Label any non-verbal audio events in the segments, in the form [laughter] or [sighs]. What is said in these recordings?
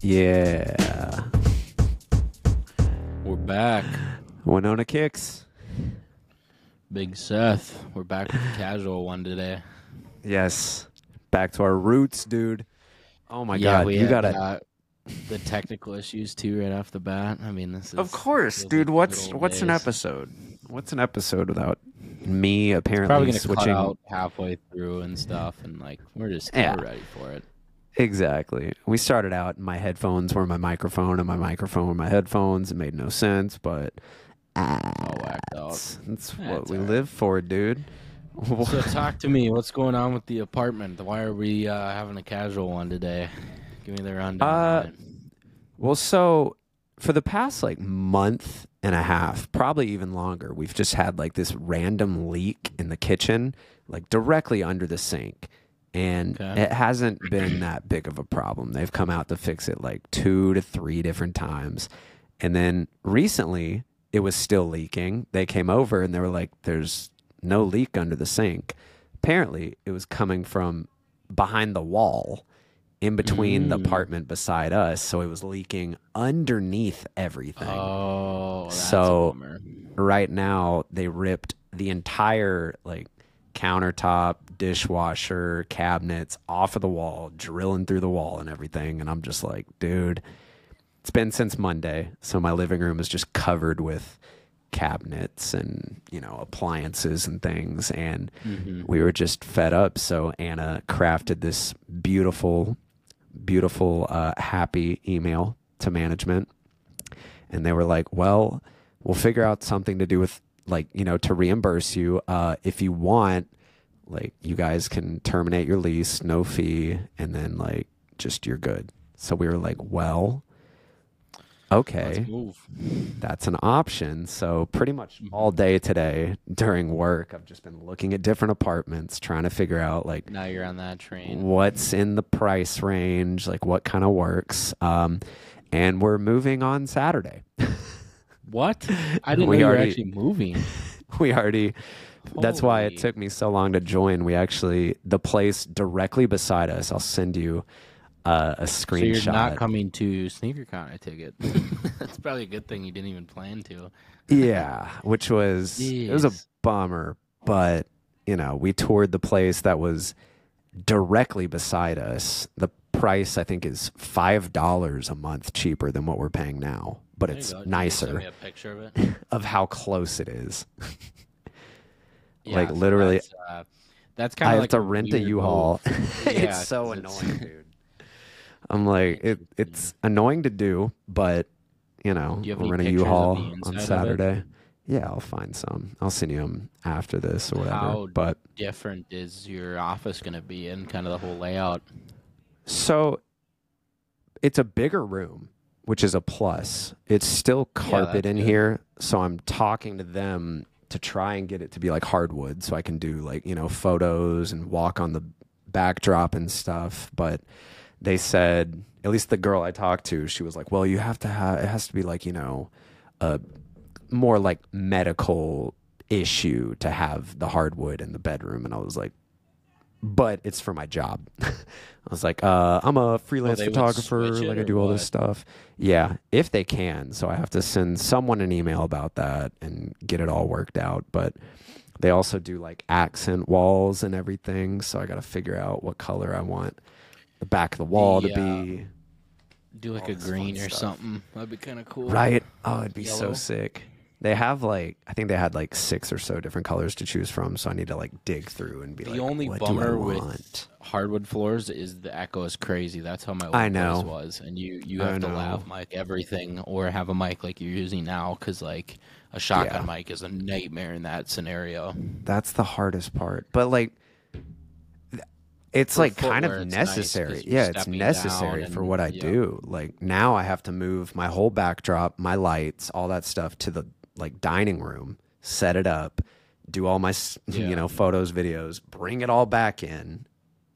Yeah. We're back. Winona kicks. Big Seth. We're back with the casual one today. Yes. Back to our roots, dude. Oh my yeah, god, you had, gotta. uh, the technical issues too right off the bat. I mean, this is of course, dude. like What's what's an episode? What's an episode without me apparently Probably gonna switching? cut out halfway through and stuff, and like we're just Yeah. we're ready for it. Exactly. We started out, and my headphones were my microphone, and my microphone were my headphones. It made no sense, but ah, All that's, that's That's what we all right. live for, dude. So [laughs] talk to me. What's going on with the apartment? Why are we uh, having a casual one today? Give me the rundown. Uh. Well, so for the past like month and a half, probably even longer, we've just had like this random leak in the kitchen, like directly under the sink. And Okay. it hasn't been that big of a problem. They've come out to fix it like two to three different times. And then recently it was still leaking. They came over and they were like, there's no leak under the sink. Apparently it was coming from behind the wall in between the Mm. apartment beside us. So it was leaking underneath everything. Oh, that's So- a bummer. right now, they ripped the entire like countertop, dishwasher, cabinets off of the wall, drilling through the wall and everything. And I'm just like, dude, it's been since Monday. So my living room is just covered with cabinets and, you know, appliances and things. And Mhm. we were just fed up. So Anna crafted this beautiful, beautiful, uh, happy email to management. And they were like, well, we'll figure out something to do with, like, you know, to reimburse you. Uh, if you want, like, you guys can terminate your lease, no fee, and then, like, just you're good. So we were like, well, okay that's an option. So pretty much all day today during work, I've just been looking at different apartments, trying to figure out like Now you're on that train. what's in the price range, like what kind of works. Um, and we're moving on Saturday. [laughs] What? I didn't We know you were already- actually moving. [laughs] we already. That's why it took me so long to join. We actually the place directly beside us. I'll send you uh, a So screenshot. you're not coming to SneakerCon, I take it. [laughs] That's probably a good thing you didn't even plan to. Yeah, which was it was a bummer, but you know, we toured the place that was directly beside us. The price I think is five dollars a month cheaper than what we're paying now, but There it's go. Can you Send nicer a picture of it. [laughs] of how close it is. [laughs] Yeah, Like, so literally, That's, uh, that's kind I of have like to rent a U-Haul. [laughs] Yeah, it's so 'cause it's- annoying, dude. I'm like, it, it's annoying to do, but you know, you we'll any rent a U-Haul on inside of it? Saturday. Yeah, I'll find some. I'll send you them after this or whatever. How But different is your office going to be in kind of the whole layout? So it's a bigger room, which is a plus. It's still carpet that's in good. here, so I'm talking to them to try and get it to be like hardwood so I can do like, you know, photos and walk on the backdrop and stuff, but they said at least the girl I talked to, she was like, "Well, you have to have it has to be like, you know, a more like medical issue to have the hardwood in the bedroom." And I was like, but it's for my job. [laughs] I was like, uh, I'm a freelance would photographer. Like I do all this stuff. Yeah, if they can. So I have to send someone an email about that and get it all worked out. But they also do like accent walls and everything. So I got to figure out what color I want the back of the wall The, to be. Do like a green or stuff. something. That'd be kind of cool. Right? Oh, it'd be so sick. They have like I think they had like six or so different colors to choose from. So I need to like dig through and be like The like, only what do I bummer with want? hardwood floors is the echo is crazy. That's how my old I know. was, and you you have to lav mic everything or have a mic like you're using now, because like a shotgun Yeah. mic is a nightmare in that scenario. That's the hardest part. But like it's For like kind of nice necessary. you're yeah, it's necessary down for what I yeah. do. Like now I have to move my whole backdrop, my lights, all that stuff to the like dining room, set it up, do all my [laughs] Yeah. you know, photos, videos, bring it all back in,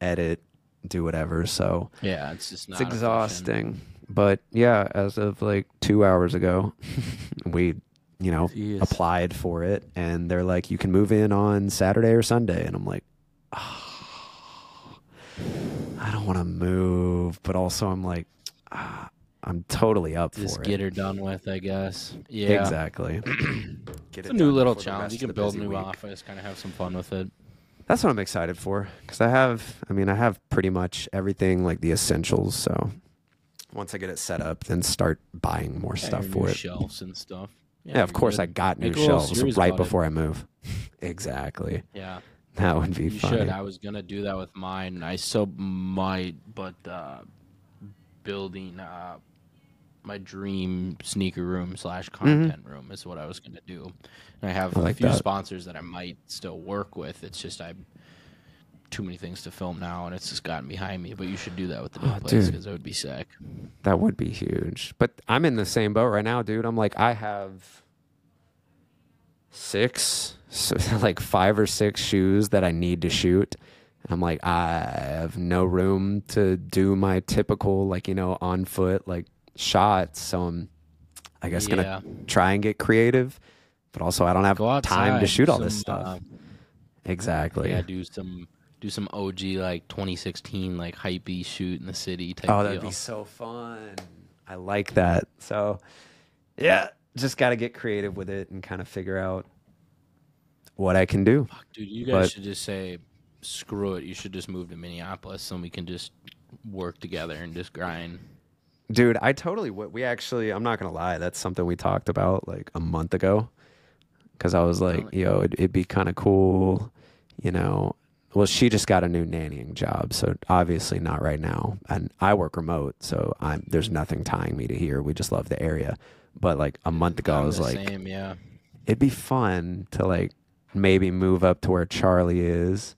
edit, do whatever. So Yeah, it's just not it's exhausting. But yeah, as of like 2 hours ago, [laughs] we you know, Jeez. applied for it and they're like you can move in on Saturday or Sunday and I'm like "Ah, I don't want to move but also I'm like ah, I'm totally up Just for get her done with, I guess. Yeah. Exactly. [clears throat] Get It's it a new little challenge. You can build a new week. office, kind of have some fun with it. That's what I'm excited for because I have, I mean, I have pretty much everything like the essentials. So once I get it set up, then start buying more Yeah, stuff for new it. shelves and stuff. Yeah, of course, good. I got new Make shelves right about it. before I move. [laughs] exactly. Yeah. That would be You funny. should. I was gonna do that with mine. I so might, but uh, building uh, my dream sneaker room slash content room is what I was gonna do. And I have Mm-hmm. I like a few that. sponsors that I might still work with. It's just I too many things to film now, and it's just gotten behind me. But you should do that with the new Oh, place because it would be sick. That would be huge. But I'm in the same boat right now, dude. I'm like, I have six, so [laughs] like five or six shoes that I need to shoot. I'm like, I have no room to do my typical, like, you know, on foot, like shots. So I'm, I guess, yeah. gonna try and get creative. But also, I don't have outside. time to shoot all this stuff. uh, exactly. yeah, do some do some OG like 2016 like hypey shoot in the city type Oh, that'd deal. be so fun. I like that. So, yeah, just got to get creative with it and kind of figure out what I can do. Fuck, dude, you guys But- should just say, screw it. You should just move to Minneapolis and we can just work together and just grind. Dude, I totally would. We actually, I'm not going to lie, that's something we talked about like a month ago. Cause I was like, Really? yo, it'd, it'd be kind of cool, you know. Well, she just got a new nannying job, so obviously not right now. And I work remote, so I'm there's nothing tying me to here. We just love the area. But like a month ago, I I'm was the like, same, yeah. it'd be fun to like maybe move up to where Charley is,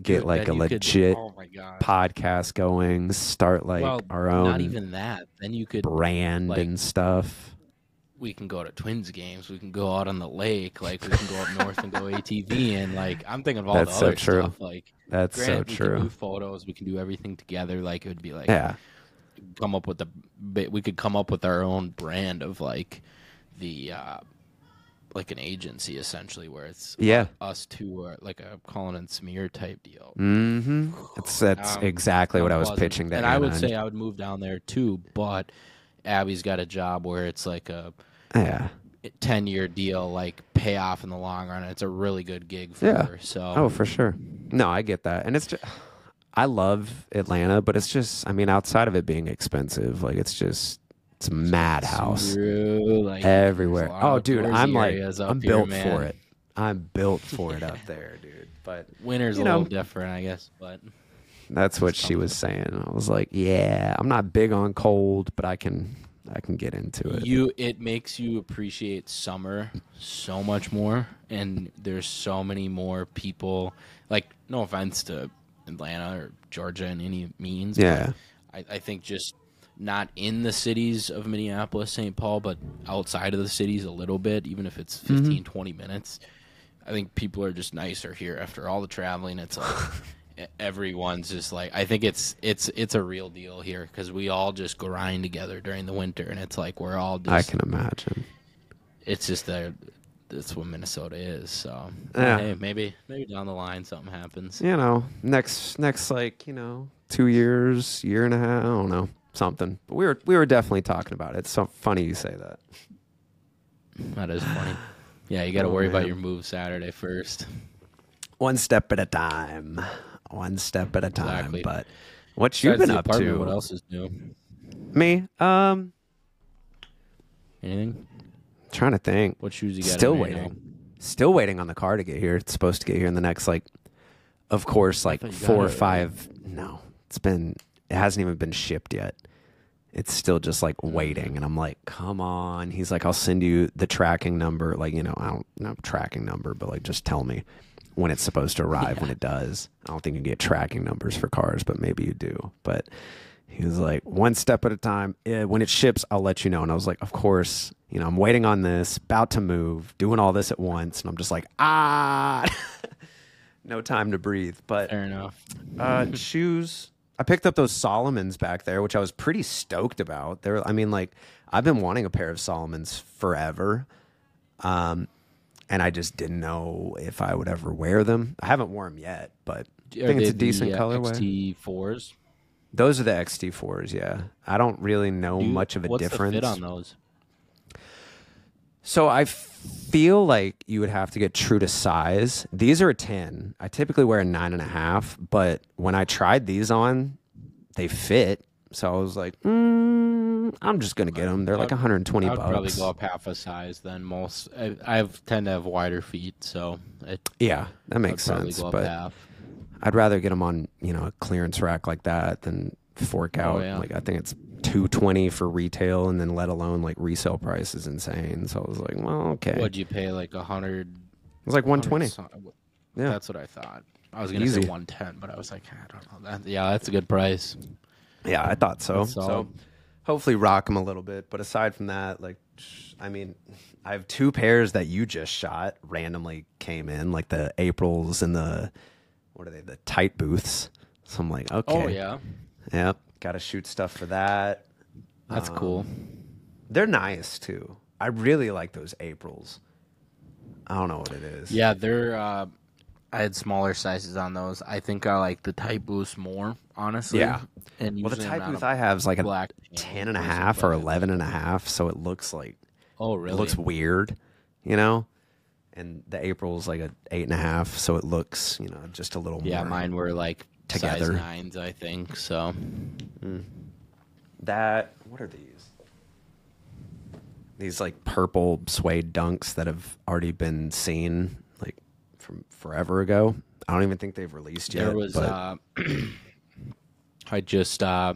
get like a you could- legit oh podcast going, start like well, our own not even that. Then you could. brand like- and stuff. We can go to Twins games. We can go out on the lake. Like we can go up north and go ATV. And like I'm thinking of all That's the so other true. stuff. Like That's granted, so we true. can do photos. We can do everything together. Like it would be like yeah. come up with the bit we could come up with our own brand of like the uh like an agency essentially where it's Yeah. us two are like a Colin and Samir type deal. Mm-hmm. That's [sighs] that's Um, exactly what I was pitching to and I would say I would move down there too, but Abby's got a job where it's like a yeah. ten year deal, like payoff in the long run. It's a really good gig for Yeah. her. So Oh, for sure. No, I get that, and it's just I love Atlanta, but it's just I mean outside of it being expensive, like it's just it's madhouse like, everywhere. Oh, dude, I'm like I'm here, built man. for it. I'm built for it up there, dude. But Winter's You a little different, I guess, but That's what she was saying. I was like, yeah, I'm not big on cold, but I can I can get into it. you it makes you appreciate summer so much more and there's so many more people like no offense to atlanta or georgia in any means yeah. I, I think just not in the cities of minneapolis st paul but outside of the cities a little bit even if it's mm-hmm. 15 20 minutes. I think people are just nicer here after all the traveling. It's like [laughs] everyone's just like i think it's it's it's a real deal here because we all just grind together during the winter and it's like we're all just I can imagine. it's just that that's what minnesota is so. Yeah. hey, maybe maybe down the line something happens. You know, next next like, you know, two years, year and a half, I don't know, something. But we were we were definitely talking about it. It's so funny you say that. that is funny yeah you got to Oh, worry about your move saturday first One step at a time. One step at a time. Exactly. But what you've been up to? what else is new Me? Um anything trying to think. what shoes you got Still in right waiting. Still waiting on the car to get here. It's supposed to get here in the next like of course like you four or five no. It's been it hasn't even been shipped yet. It's still just like waiting and I'm like, "Come on." He's like, "I'll send you the tracking number, like, you know, I don't know tracking number, but like just tell me when it's supposed to arrive when it does." I don't think you get tracking numbers for cars, but maybe you do. But he was like, one step at a time. Eh, when it ships, I'll let you know. And I was like, of course, you know, I'm waiting on this, about to move, doing all this at once. And I'm just like, ah, [laughs] no time to breathe. But fair enough uh, shoes, I picked up those Salomons back there, which I was pretty stoked about. They're, I mean, like, I've been wanting a pair of Salomons forever. Um, and I just didn't know if I would ever wear them. I haven't worn them yet, but I think it's a decent the, uh, colorway. xt4s Those are the XT4s. Yeah, I don't really know you- much of a difference. on those? So I feel like you would have to get true to size. These are a 10. I typically wear a nine and a half, but when I tried these on, they fit. So I was like, mm, I'm just gonna get them. They're like I'd- 120 I'd probably go up half a size then. most. I, I tend to have wider feet, so it Yeah, that makes sense. But half. I'd rather get them on you know a clearance rack like that than fork out. Oh, yeah. Like I think it's 220 for retail, and then let alone like resale price is insane. So I was like, well, okay. What'd you pay? Like a hundred? It was like 120. Yeah, uh, Yeah. that's what I thought. I was gonna Easy. say one ten, but I was like, I don't know. That, yeah, that's a good price. Yeah, I thought so. So hopefully rock them a little bit. But aside from that, like, I mean, I have two pairs that you just shot randomly came in, like the Aprils and the what are they? The tight booths. So I'm like, okay, Oh yeah, yep, got to shoot stuff for that. that's Um, cool. They're nice too. I really like those Aprils. I don't know what it is. Yeah, they're. Uh, I had smaller sizes on those. I think I like the type boost more, honestly. Yeah. and Well, the type a I have is like a black 10 and a half or but- 11 and a half, so it looks like Oh really? It looks weird, you know. And the April's like a eight and a half, so it looks, you know, just a little more. yeah, more. mine were like together. size nines, I think. So That what are these? These like purple suede dunks that have already been seen like from forever ago. I don't even think they've released yet. there was. but Uh, [clears throat] I just uh,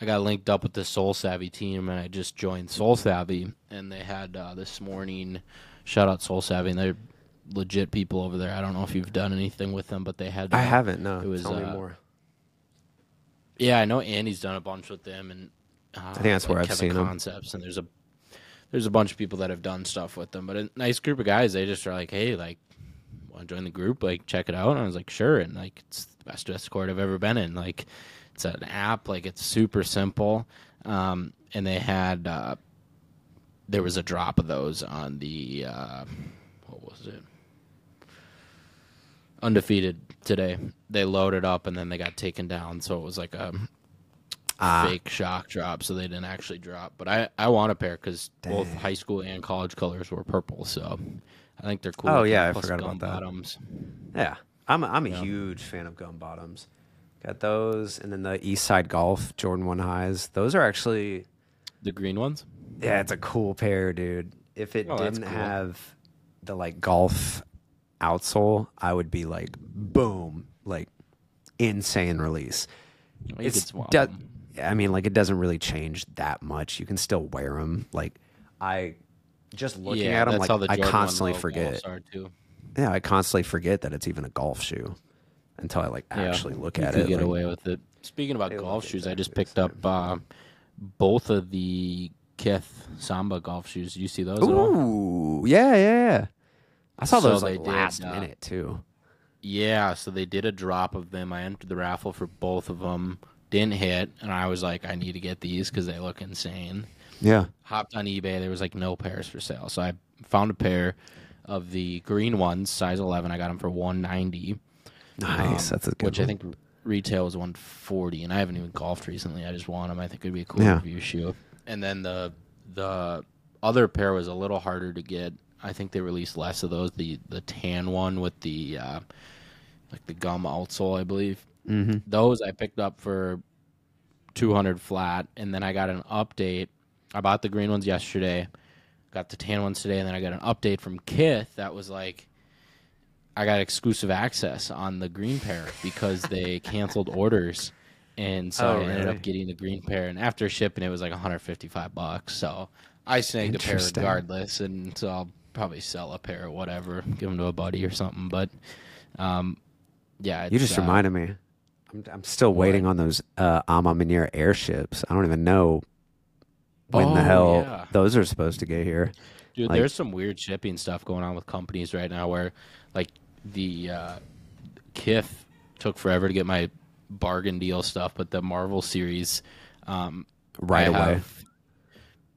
I got linked up with the Sole Savy team, and I just joined Sole Savy, and they had uh, this morning. Shout out Sole Savy, and they're legit people over there. I don't know if you've done anything with them, but they had. I haven't. No, it was, tell me uh, more. Yeah, I know Andy's done a bunch with them, and uh, I think that's where I've Kevin seen. Concepts, and there's a there's a bunch of people that have done stuff with them, but a nice group of guys. They just are like, hey, like, want to join the group? Like, check it out. And I was like, sure. And like, it's the best Discord I've ever been in. Like, it's an app. Like, it's super simple. Um, and they had uh, there was a drop of those on the uh, what was it? Undefeated today. They loaded up and then they got taken down, so it was like a Ah. fake shock drop, so they didn't actually drop. But I, I want a pair because both high school and college colors were purple, so I think they're cool. Oh, yeah, I forgot gum about that. Bottoms. Yeah, I'm a, I'm a Yeah. huge fan of gum bottoms. Got those, and then the East Side Golf Jordan One highs. Those are actually The green ones. Yeah, it's a cool pair, dude. If it Oh, didn't cool. have the like golf outsole, I would be like, boom, like insane release. You It's swap do- 'em. I mean, like it doesn't really change that much. You can still wear them. Like I just looking yeah, at them, like the I constantly forget. golfs Are too. Yeah, I constantly forget that it's even a golf shoe until I like Yeah, actually look you at it. Get like- away with it. Speaking about golf shoes, I just picked up uh, both of the Kith Samba golf shoes. Do you see those? Ooh, yeah, yeah, yeah. I saw So those they like did, last uh, minute too. Yeah, so they did a drop of them. I entered the raffle for both of them. Didn't hit, and I was like, I need to get these because they look insane. Yeah. Hopped on eBay. There was like no pairs for sale, so I found a pair of the green ones, size 11. I got them for 190. Nice. um, That's a good which one. I think retail was 140, and I haven't even golfed recently. I just want them. I think it'd be a cool Yeah. review shoe. And then the the other pair was a little harder to get. I think they released less of those. The the tan one with the uh, like the gum outsole, I believe. Mm-hmm. Those I picked up for 200 flat, and then I got an update. I bought the green ones yesterday, got the tan ones today, and then I got an update from Kith that was like, I got exclusive access on the green pair because they [laughs] canceled orders, and so Oh, I ended really? up getting the green pair. And after shipping, it was like 155 bucks. So I snagged a pair regardless, and so I'll probably sell a pair or whatever, give them to a buddy or something. But um, yeah, You just uh, reminded me. I'm, I'm still waiting on those uh, A Ma Maniére airships. I don't even know when Oh, the hell yeah. those are supposed to get here. Dude, Like- there's some weird shipping stuff going on with companies right now where, like, the uh, Kith took forever to get my bargain deal stuff, but the Marvel series, um, Right I away.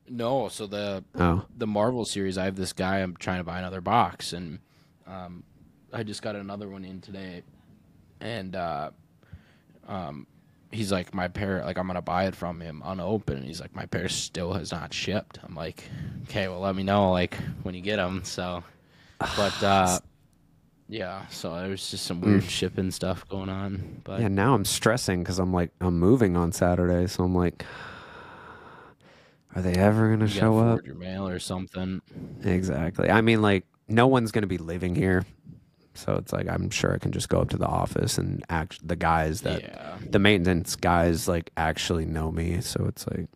No, so the Oh, the Marvel series, I have this guy. I'm trying to buy another box, and um, I just got another one in today, and uh, um, he's like my pair like I'm gonna buy it from him unopened. And he's like my pair still has not shipped. I'm like, okay, well let me know like when you get them. So, but uh, [sighs] yeah, so there's just some weird shipping stuff going on. But Yeah, now I'm stressing because I'm like I'm moving on Saturday, so I'm like, are they ever gonna you show up? your mail or something. Exactly. I mean, like no one's gonna be living here, so it's like I'm sure I can just go up to the office and act the guys that yeah, the maintenance guys like actually know me, so it's like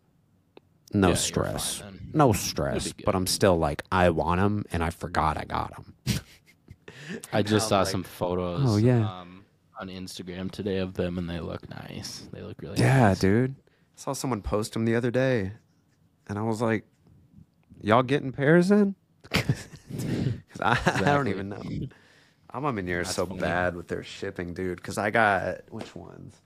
no Yeah, stress, fine no stress. But I'm still like I want them, and I forgot I got them. [laughs] I just saw like, some photos. oh, yeah. um, on Instagram today of them, and they look nice. They look really Yeah, nice. dude. I saw someone post them the other day, and I was like, "Y'all getting pairs in?" [laughs] Because I, I don't even know. I'm up in here That's so funny. bad with their shipping, dude. Because I got which ones?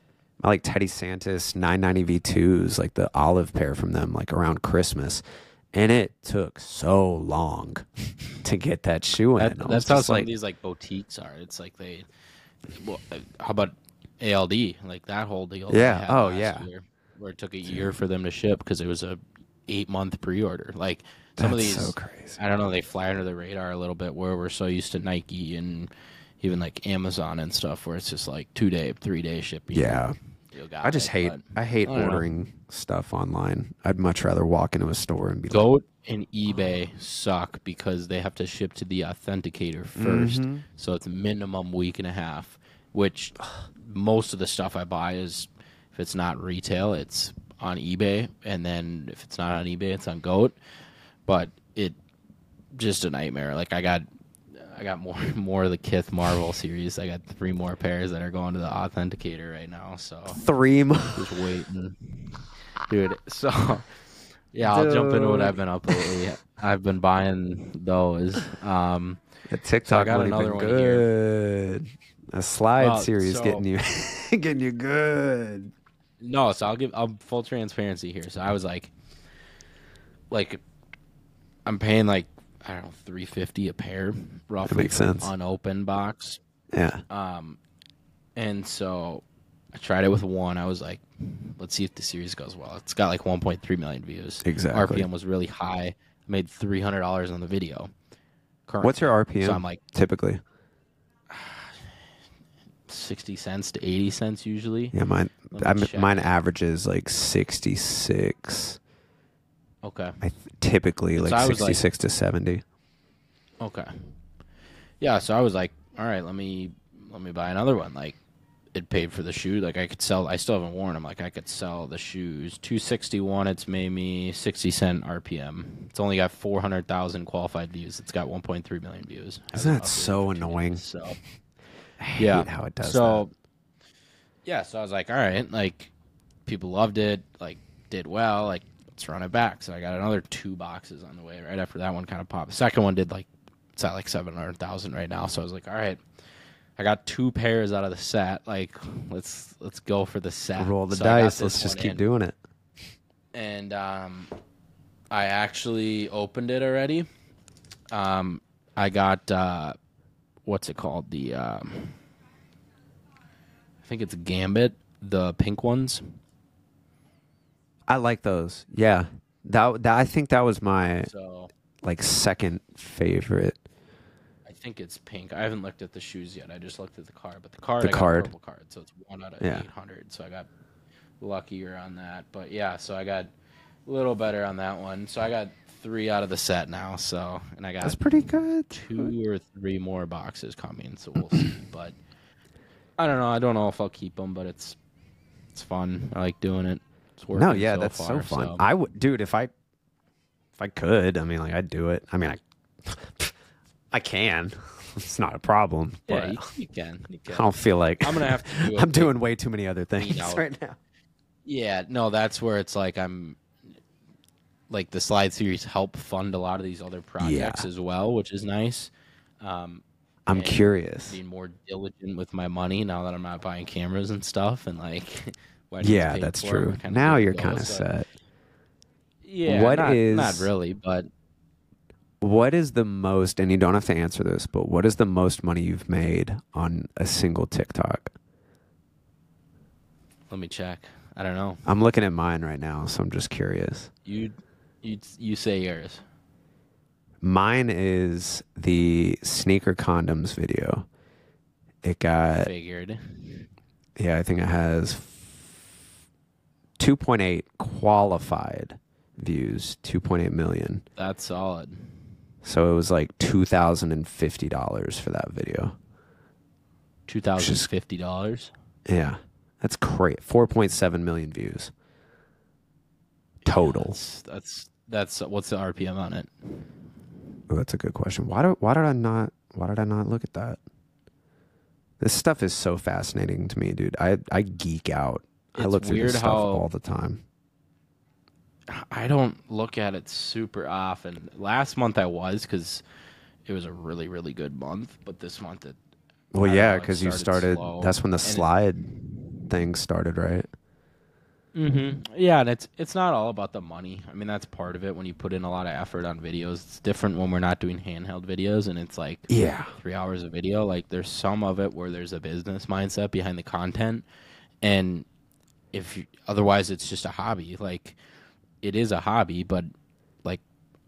I like Teddy Santis 990 V2s, like the olive pair from them, like around Christmas, and it took so long [laughs] to get that shoe in. That, that's how just some like, of these like boutiques are. It's like they. Well, uh, how about ALD? Like that whole deal. Yeah. Oh, yeah. Year, where it took a year for them to ship because it was a eight month pre order. Like some of these, so crazy. I don't know, they fly under the radar a little bit. Where we're so used to Nike and even like Amazon and stuff, where it's just like two day, three day shipping. Yeah. I just it, hate I hate I don't know. ordering stuff online. I'd much rather walk into a store and be like, Goat and eBay suck because they have to ship to the authenticator 1st Mhm. so it's minimum week and a half. Which most of the stuff I buy is, if it's not retail, it's on eBay, and then if it's not on eBay, it's on Goat. But it just a nightmare. Like I got. I got more [laughs] more of the Kith Marvel series. I got three more pairs that are going to the authenticator right now. So three more. [laughs] just waiting, dude. So, [laughs] yeah, I'll jump into what I've been up lately. I've been buying those. Um, The TikTok got money another been one good. A slide Well, series so- getting you getting you good. No, so I'll give I'm full transparency here. So I was like, like, I'm paying like I don't know three fifty a pair, roughly makes for an sense. unopened box. Yeah. Um, and so I tried it with one. I was like, let's see if the series goes well. It's got like 1.3 million views. Exactly. RPM was really high. I made three hundred dollars on the video. Currently. What's your RPM? So I'm like typically. Sixty cents to eighty cents usually. Yeah, mine mine averages like 66. Okay. I th- typically like so I was like- 66 to 70. Okay. Yeah, so I was like, all right, let me let me buy another one. Like it paid for the shoe. Like I could sell I still haven't worn them. Like I could sell the shoes. Two sixty one, it's made me sixty cent RPM. It's only got four hundred thousand qualified views. It's got one point three million views. Isn't that so annoying? days, So yeah, how it does so yeah, so I was like, all right, like people loved it, like did well, like let's run it back. So I got another two boxes on the way right after that one kind of popped. The second one did like it's at like seven hundred thousand right now. So I was like, all right, I got two pairs out of the set. Like let's let's go for the set. Roll the So dice. Let's just keep in, doing it. And um, I actually opened it already. Um, I got uh, what's it called? The um, I think it's Gambit, the pink ones. I like those. Yeah. That, that I think that was my So like second favorite. I think it's pink. I haven't looked at the shoes yet. I just looked at the card, but the card The I card. purple card, so it's one out of Yeah. eight hundred. So I got luckier on that. But yeah, so I got a little better on that one. So I got three out of the set now. So and I got That's pretty good. two or three more boxes coming, so we'll see. [clears throat] But I don't know. I don't know if I'll keep them, but it's it's fun. I like doing it. It's working No, yeah, so that's far, so fun. so- I would, dude. If I, if I could, I mean, like, I'd do it. I mean, I, [laughs] I can. [laughs] It's not a problem. yeah, but you, you can. You [laughs] I don't feel like I'm gonna have to. Do I'm doing way too many other things right now. Yeah, no, that's where it's like I'm. Like the slide series help fund a lot of these other projects as well, which is nice. Um, I'm curious. Being more diligent with my money now that I'm not buying cameras and stuff, and like. [laughs] Yeah, that's true. Now you're kind of set. Yeah, What not, is- not really, but What is the most, and you don't have to answer this, but what is the most money you've made on a single TikTok? Let me check. I don't know. I'm looking at mine right now, so I'm just curious. You you you say yours. Mine is the sneaker condoms video. It got Figured. yeah, I think it has 2.8 qualified views, 2.8 million. That's solid. So it was like $2,050 for that video. Two thousand fifty dollars. Yeah. That's great. 4.7 million views total. That's, that's that's what's the RPM on it? Oh, that's a good question. Why do, why did I not why did I not look at that? This stuff is so fascinating to me, dude. I I geek out. I It's look through this stuff all the time. I don't look at it super often. Last month I was because it was a really really good month, but this month it. Well, yeah, because you started slow, That's when the and it- slide thing started, right? Mm-hmm. Yeah, and it's it's not all about the money. I mean, that's part of it. When you put in a lot of effort on videos, it's different when we're not doing handheld videos, and it's like Yeah. three hours of video. Like there's some of it where there's a business mindset behind the content, and if you, otherwise it's just a hobby. Like it is a hobby, but like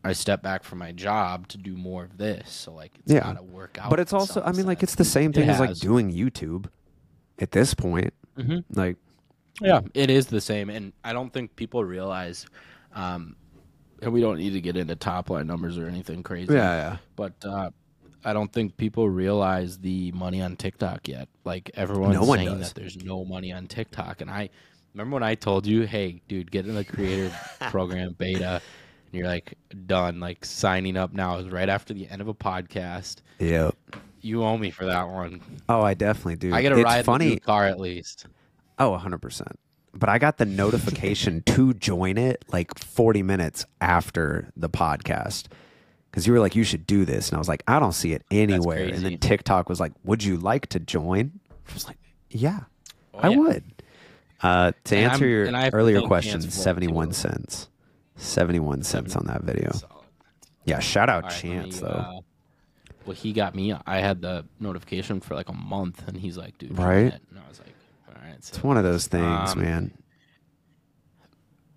I step back from my job to do more of this. So like it's Yeah. gotta work out. But it's also, I mean, like it's the same It thing as like doing YouTube. At this point, Mhm. like Yeah, it is the same, and I don't think people realize. Um, and we don't need to get into top line numbers or anything crazy. yeah, yeah. but uh, I don't think people realize the money on TikTok yet. Like everyone's No one saying does. that there's no money on TikTok, and I remember when I told you, "Hey, dude, get in the creator [laughs] program beta," and you're like, "Done." Like signing up now is right after the end of a podcast. yeah. You owe me for that one. Oh, I definitely do. I get a it's ride in funny. the car at least. Oh, 100%. But I got the notification [laughs] to join it like 40 minutes after the podcast. Because you were like, you should do this. And I was like, I don't see it anywhere. And then TikTok was like, would you like to join? I was like, yeah, Oh, I yeah. would. Uh, to And answer I'm- your and I have to earlier question, Chance for it, 71 too. cents. 71 cents on that video. Yeah, shout out right, Chance, me, though. uh, well, he got me. I had the notification for like a month, and he's like, "Dude, Right? And I was like, "All right." So it's one of those things, um, man.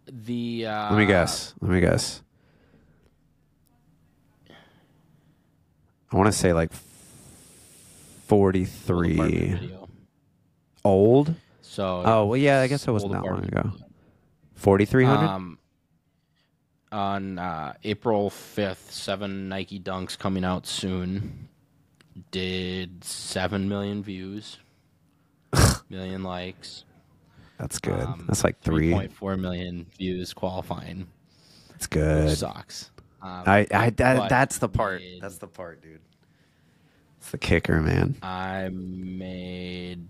the uh, Let me guess. Let me guess. I want to say like 43. Old? So Oh, well, yeah, I guess it wasn't that long ago. 4,300? Um, on uh, April fifth, seven Nike Dunks coming out soon. Did seven million views, million likes. That's good. um, That's like three. 3.4 million views qualifying. That's good. sucks. Um, I, I, that, that's the part. did- That's the part, dude. It's the kicker, man. I made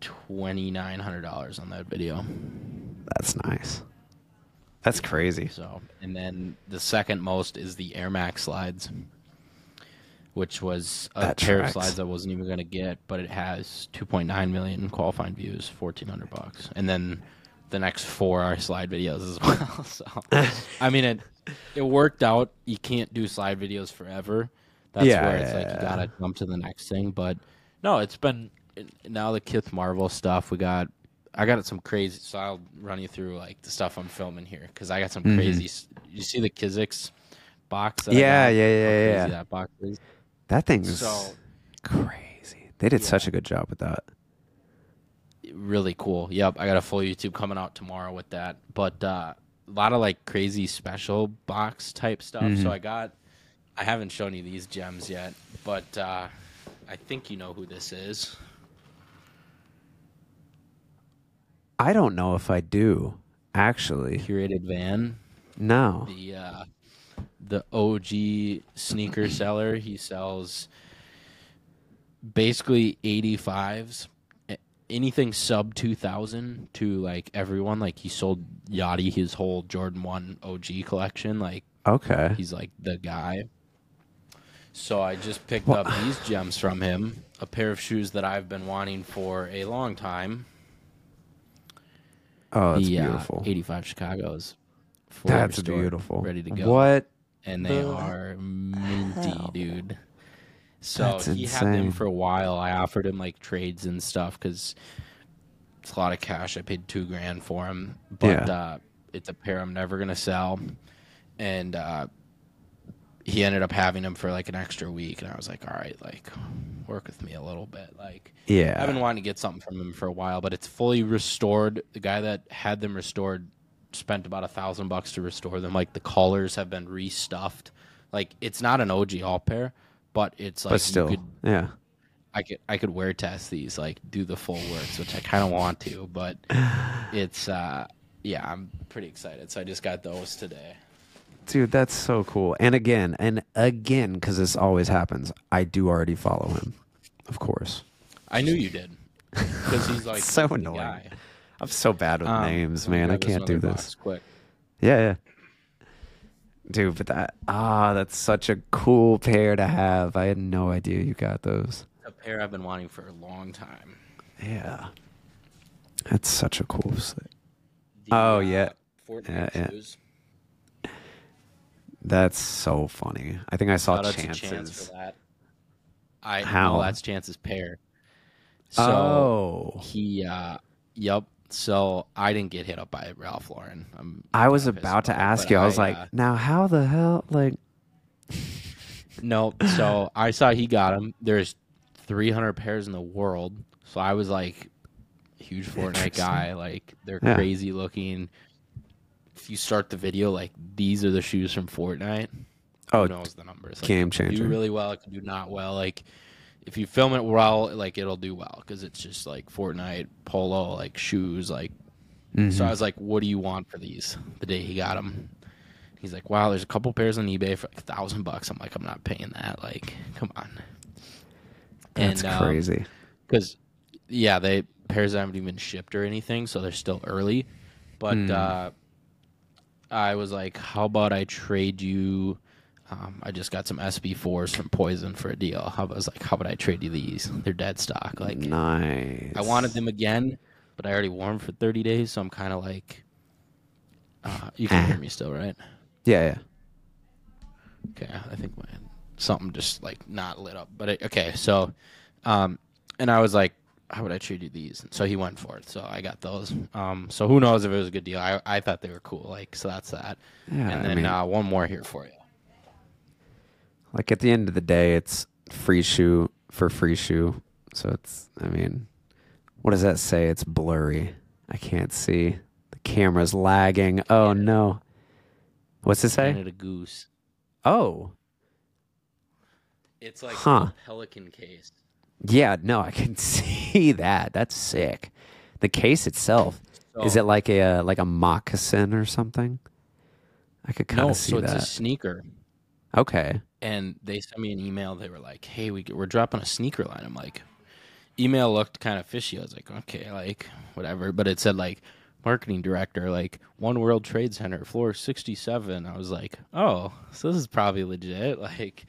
twenty nine hundred dollars on that video. That's nice. That's crazy. So, and then the second most is the Air Max slides, which was a That pair tracks. of slides I wasn't even gonna get, but it has two point nine million qualifying views, fourteen hundred bucks, and then the next four are slide videos as [laughs] well. So, I mean, it it worked out. You can't do slide videos forever. That's Yeah, where it's yeah, like you gotta jump to the next thing. But no, it's been now the Kith Marvel stuff. We got I got some crazy. So I'll run you through like the stuff I'm filming here because I got some Mhm. crazy. You see the Kizix box? Yeah, got? yeah, yeah, yeah. That box is. That thing's So crazy. They did Yeah. such a good job with that. really cool. Yep, I got a full YouTube coming out tomorrow with that. But uh, a lot of like crazy special box type stuff. Mhm. So I got. I haven't shown you these gems yet, but uh, I think you know who this is. I don't know if I do, actually. Curated Van. No. the uh, the OG sneaker [clears throat] seller. He sells basically 85s, anything sub 2000 to like everyone. Like he sold Yachty his whole Jordan 1 OG collection. Like Okay. he's like the guy. So I just picked Well- up these gems from him, a pair of shoes that I've been wanting for a long time. Oh, that's the uh, beautiful. 85 Chicago's. That's restored, beautiful. Ready to go What? And they the are minty, hell? dude. So That's he had insane. them for a while. I offered him like trades and stuff because It's a lot of cash. I paid two grand for them, but Yeah. uh, it's a pair I'm never gonna sell. And uh, he ended up having them for like an extra week, and I was like, all right, like work with me a little bit. Like Yeah. I've been wanting to get something from him for a while, but it's fully restored. The guy that had them restored spent about a thousand bucks to restore them. Like the collars have been restuffed. Like it's not an OG all pair, but it's like but still, could yeah. I could I could wear test these, like do the full works, which I kind of want to, but [sighs] it's uh yeah, I'm pretty excited. So I just got those today. Dude, that's so cool. And again, and again, because this always happens, I do already follow him, of course. I knew you did because he's [laughs] like So annoying. guy. I'm so bad with Um, names, man. I can't do this. quick. Yeah, yeah. Dude, but that ah, that's such a cool pair to have. I had no idea you got those. A pair I've been wanting for a long time. Yeah. That's such a cool set. The, Oh, yeah. Fortnite Yeah, yeah. shoes. That's so funny. I think I saw Shout out to Chance chances. I How? know that's Chance's pair. So oh, he, uh, yep. So I didn't get hit up by Ralph Lauren. I'm I was about to about it, ask you. I was I, like, uh, now how the hell? Like, [laughs] No, so I saw he got them. There's 300 pairs in the world, so I was like, huge Fortnite guy. Like they're Yeah. crazy looking. If you start the video, like these are the shoes from Fortnite. oh, knows the numbers? Like, game changer. Do really well. It can do not well. Like if you film it well, like it'll do well because it's just like Fortnite polo, like shoes, like. Mhm. So I was like, "What do you want for these?" The day he got them, he's like, "Wow, there's a couple pairs on eBay for like a thousand bucks." I'm like, "I'm not paying that. Like, come on." that's and, um, crazy. Because, yeah, they pairs haven't even shipped or anything, so they're still early. But Hmm. uh, I was like, "How about I trade you?" Um, I just got some SB4s from Poison for a deal. I was like, "How about I trade you these? They're dead stock." Like, nice. I wanted them again, but I already wore them for 30 days, so I'm kind of like, uh, you can hear me still, right? Yeah, yeah. Okay, I think my something just like not lit up, but it, okay. So, um, and I was like, how would I trade you these? And so he went for it, so I got those. Um, so who knows if it was a good deal? I I thought they were cool, like so that's that. Yeah, and I then mean- uh, one more here for you. Like at the end of the day, it's free shoe for free shoe. So it's, I mean, what does that say? It's blurry. I can't see. The camera's lagging. Oh no. What's it say? Canada Goose. Oh, It's like Huh. a pelican case. yeah. No, I can [laughs] see that. That's sick. The case itself is it like a like a moccasin or something? I could kind no? of see So it's that. a sneaker. Okay. and they sent me an email. They were like, "Hey, we we're dropping a sneaker line." I'm like, email looked kind of fishy. I was like, "Okay, like whatever," but it said like marketing director, like One World Trade Center, floor 67. I was like, "Oh, so this is probably legit." [laughs] Like,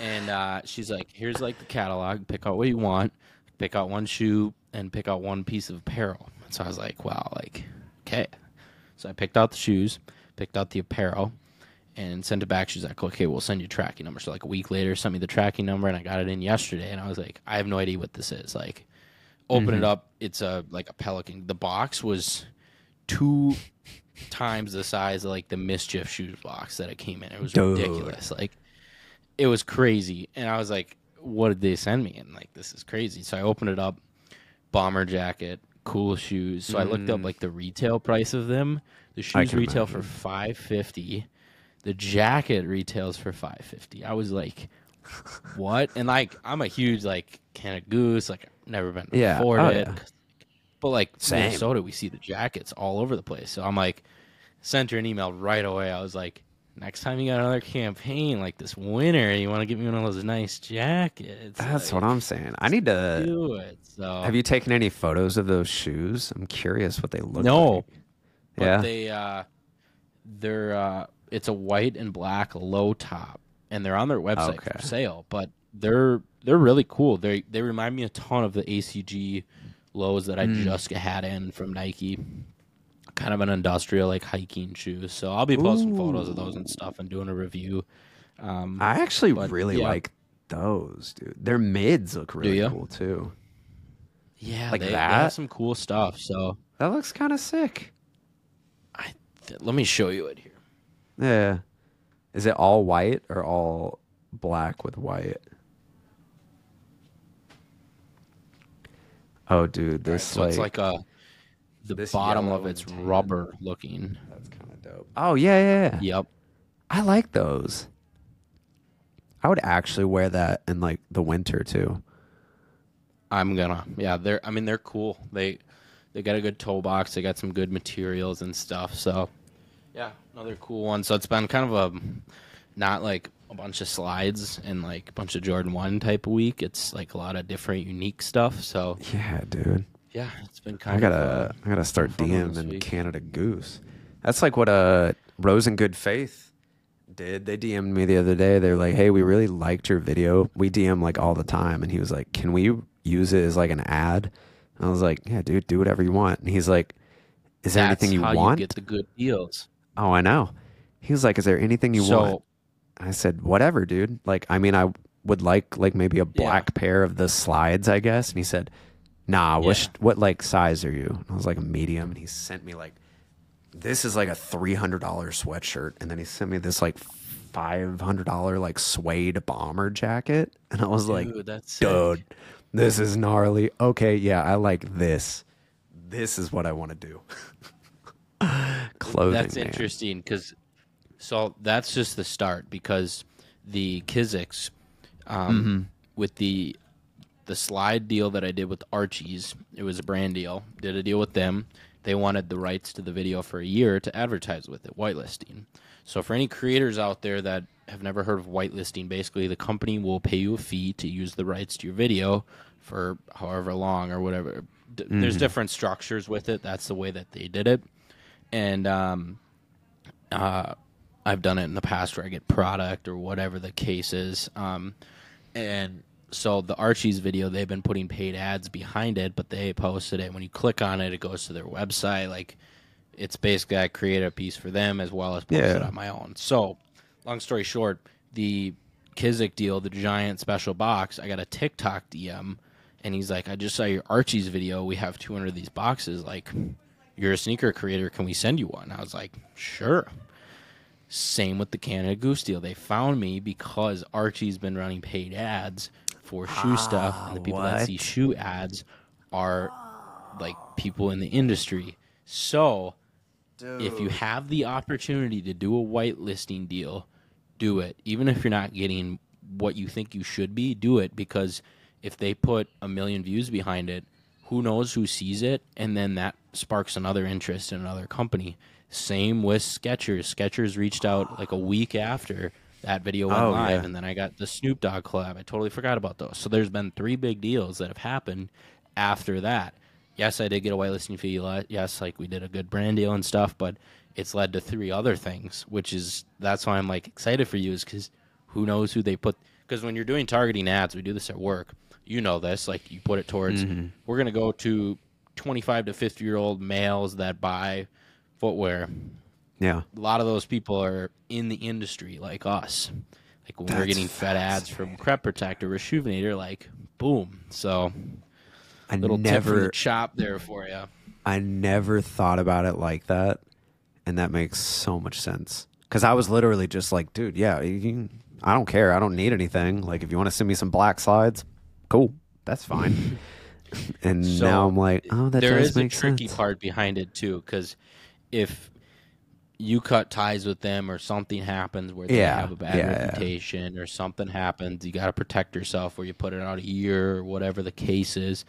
and uh, she's like, "Here's like the catalog. Pick out what you want. Pick out one shoe and pick out one piece of apparel." And so I was like, "Wow, like, okay." So I picked out the shoes, picked out the apparel, and sent it back. She's like, okay, we'll send you tracking number. So like a week later, sent me the tracking number, and I got it in yesterday. And I was like, I have no idea what this is. Like, open it mm-hmm. up. It's a like a pelican. The box was two times the size of like the MSCHF shoes box that it came in. It was Dude. ridiculous. Like, it was crazy. And I was like, what did they send me? And like, this is crazy. So I opened it up. Bomber jacket, cool shoes. So I looked up mm. like the retail price of them. The shoes retail imagine. for five fifty. The jacket retails for five fifty. I was like, [laughs] what? And like, I'm a huge like Canada Goose. Like, I've never been to Yeah. afford Oh, it. yeah. But like Same. Minnesota, we see the jackets all over the place. So I'm like, sent her an email right away. I was like, next time you got another campaign like this winter, you want to get me one of those nice jackets. That's like, what I'm saying. I need to. do it. So Have you taken any photos of those shoes? I'm curious what they look No. like. But Yeah. they uh they're uh it's a white and black low top and they're on their website Okay. for sale, but they're they're really cool. They they remind me a ton of the ACG lows that I Hmm. just had in from Nike. Kind of an industrial like hiking shoe. So I'll be posting photos of those and stuff and doing a review. Um I actually But, really yeah. like those, dude. Their mids look really cool too. Yeah, Like they, they that? have some cool stuff. So That looks kind of sick. I th- let me show you it here. Yeah. Is it all white or all black with white? Oh, dude, this so like, it's like a uh, the bottom of it's tan. rubber looking. that's kind of dope. Oh yeah, yeah, yeah. Yep. I like those. I would actually wear that in like the winter too. I'm gonna. Yeah, they're. I mean, they're cool. They they got a good toe box. They got some good materials and stuff. So yeah, another cool one. So it's been kind of a not like a bunch of slides and like a bunch of Jordan One type of week. It's like a lot of different unique stuff. So Yeah, dude. yeah, it's been kind I gotta, of. Uh, I gotta start fun one this DMing. Canada Goose. That's like what uh Rose and Good Faith did. They DM'd me the other day. They're like, "Hey, we really liked your video. We DM like all the time." And he was like, "Can we use it as like an ad?" And I was like, "Yeah, dude, do whatever you want." And he's like, "Is there that's anything you how want?" you get the good deals. Oh, I know. He was like, "Is there anything you so want?" I said, "Whatever, dude. Like, I mean, I would like like maybe a black pair of the slides, I guess." And he said, "Nah, what Yeah. sh- what like size are you?" And I was like a medium, and he sent me like this is like a three hundred dollar sweatshirt, and then he sent me this like five hundred dollar like suede bomber jacket, [laughs] and I was like, dude. "Dude, this is gnarly." Okay, yeah, I like this. This is what I want to do. [laughs] Clothing. That's man. interesting because so that's just the start because the Kizik's um, Mm-hmm. with the the slide deal that I did with Archie's, it was a brand deal. Did a deal with them. They wanted the rights to the video for a year to advertise with it, whitelisting. So for any creators out there that have never heard of whitelisting, basically the company will pay you a fee to use the rights to your video for however long or whatever. D- There's different structures with it. That's the way that they did it and um, uh, I've done it in the past where I get product or whatever the case is. Um, and so the Archie's video, they've been putting paid ads behind it, but they posted it. When you click on it, it goes to their website. Like it's basically I created a piece for them as well as post it on my own. So, long story short, the Kizik deal, the giant special box, I got a TikTok DM, and he's like, "I just saw your Archie's video. We have 200 of these boxes. Like, you're a sneaker creator. Can we send you one?" I was like, "Sure." Same with the Canada Goose deal. They found me because Archie's been running paid ads for shoe ah, stuff, and the people that see shoe ads are like people in the industry. So, if you have the opportunity to do a whitelisting deal, do it. Even if you're not getting what you think you should be, do it because if they put a million views behind it, who knows who sees it, and then that sparks another interest in another company. Same with Skechers. Skechers reached out like a week after that video went Oh, live, yeah. and then I got the Snoop Dogg collab. I totally forgot about those. So there's been three big deals that have happened after that. Yes, I did get a whitelisting fee. le- Yes, like we did a good brand deal and stuff, but it's led to three other things, which is that's why I'm like excited for you, is because who knows who they put. Because when you're doing targeting ads, we do this at work. You know this. Like you put it towards. Mm-hmm. We're gonna go to 25 to 50 year old males that buy footwear. Yeah. A lot of those people are in the industry like us. Like when we're getting fed ads from Crep Protector, Rejuvenator, like boom. So I little never chop there for you. I never thought about it like that, and that makes so much sense. Because I was literally just like, dude, yeah, you can, I don't care. I don't need anything. Like, if you want to send me some black slides, cool, that's fine. [laughs] and So, now I'm like, oh, that there does is a tricky sense. part behind it too, because if you cut ties with them or something happens where they Yeah, have a bad yeah, yeah. reputation or something happens, you got to protect yourself where you put it out a year or whatever the case is.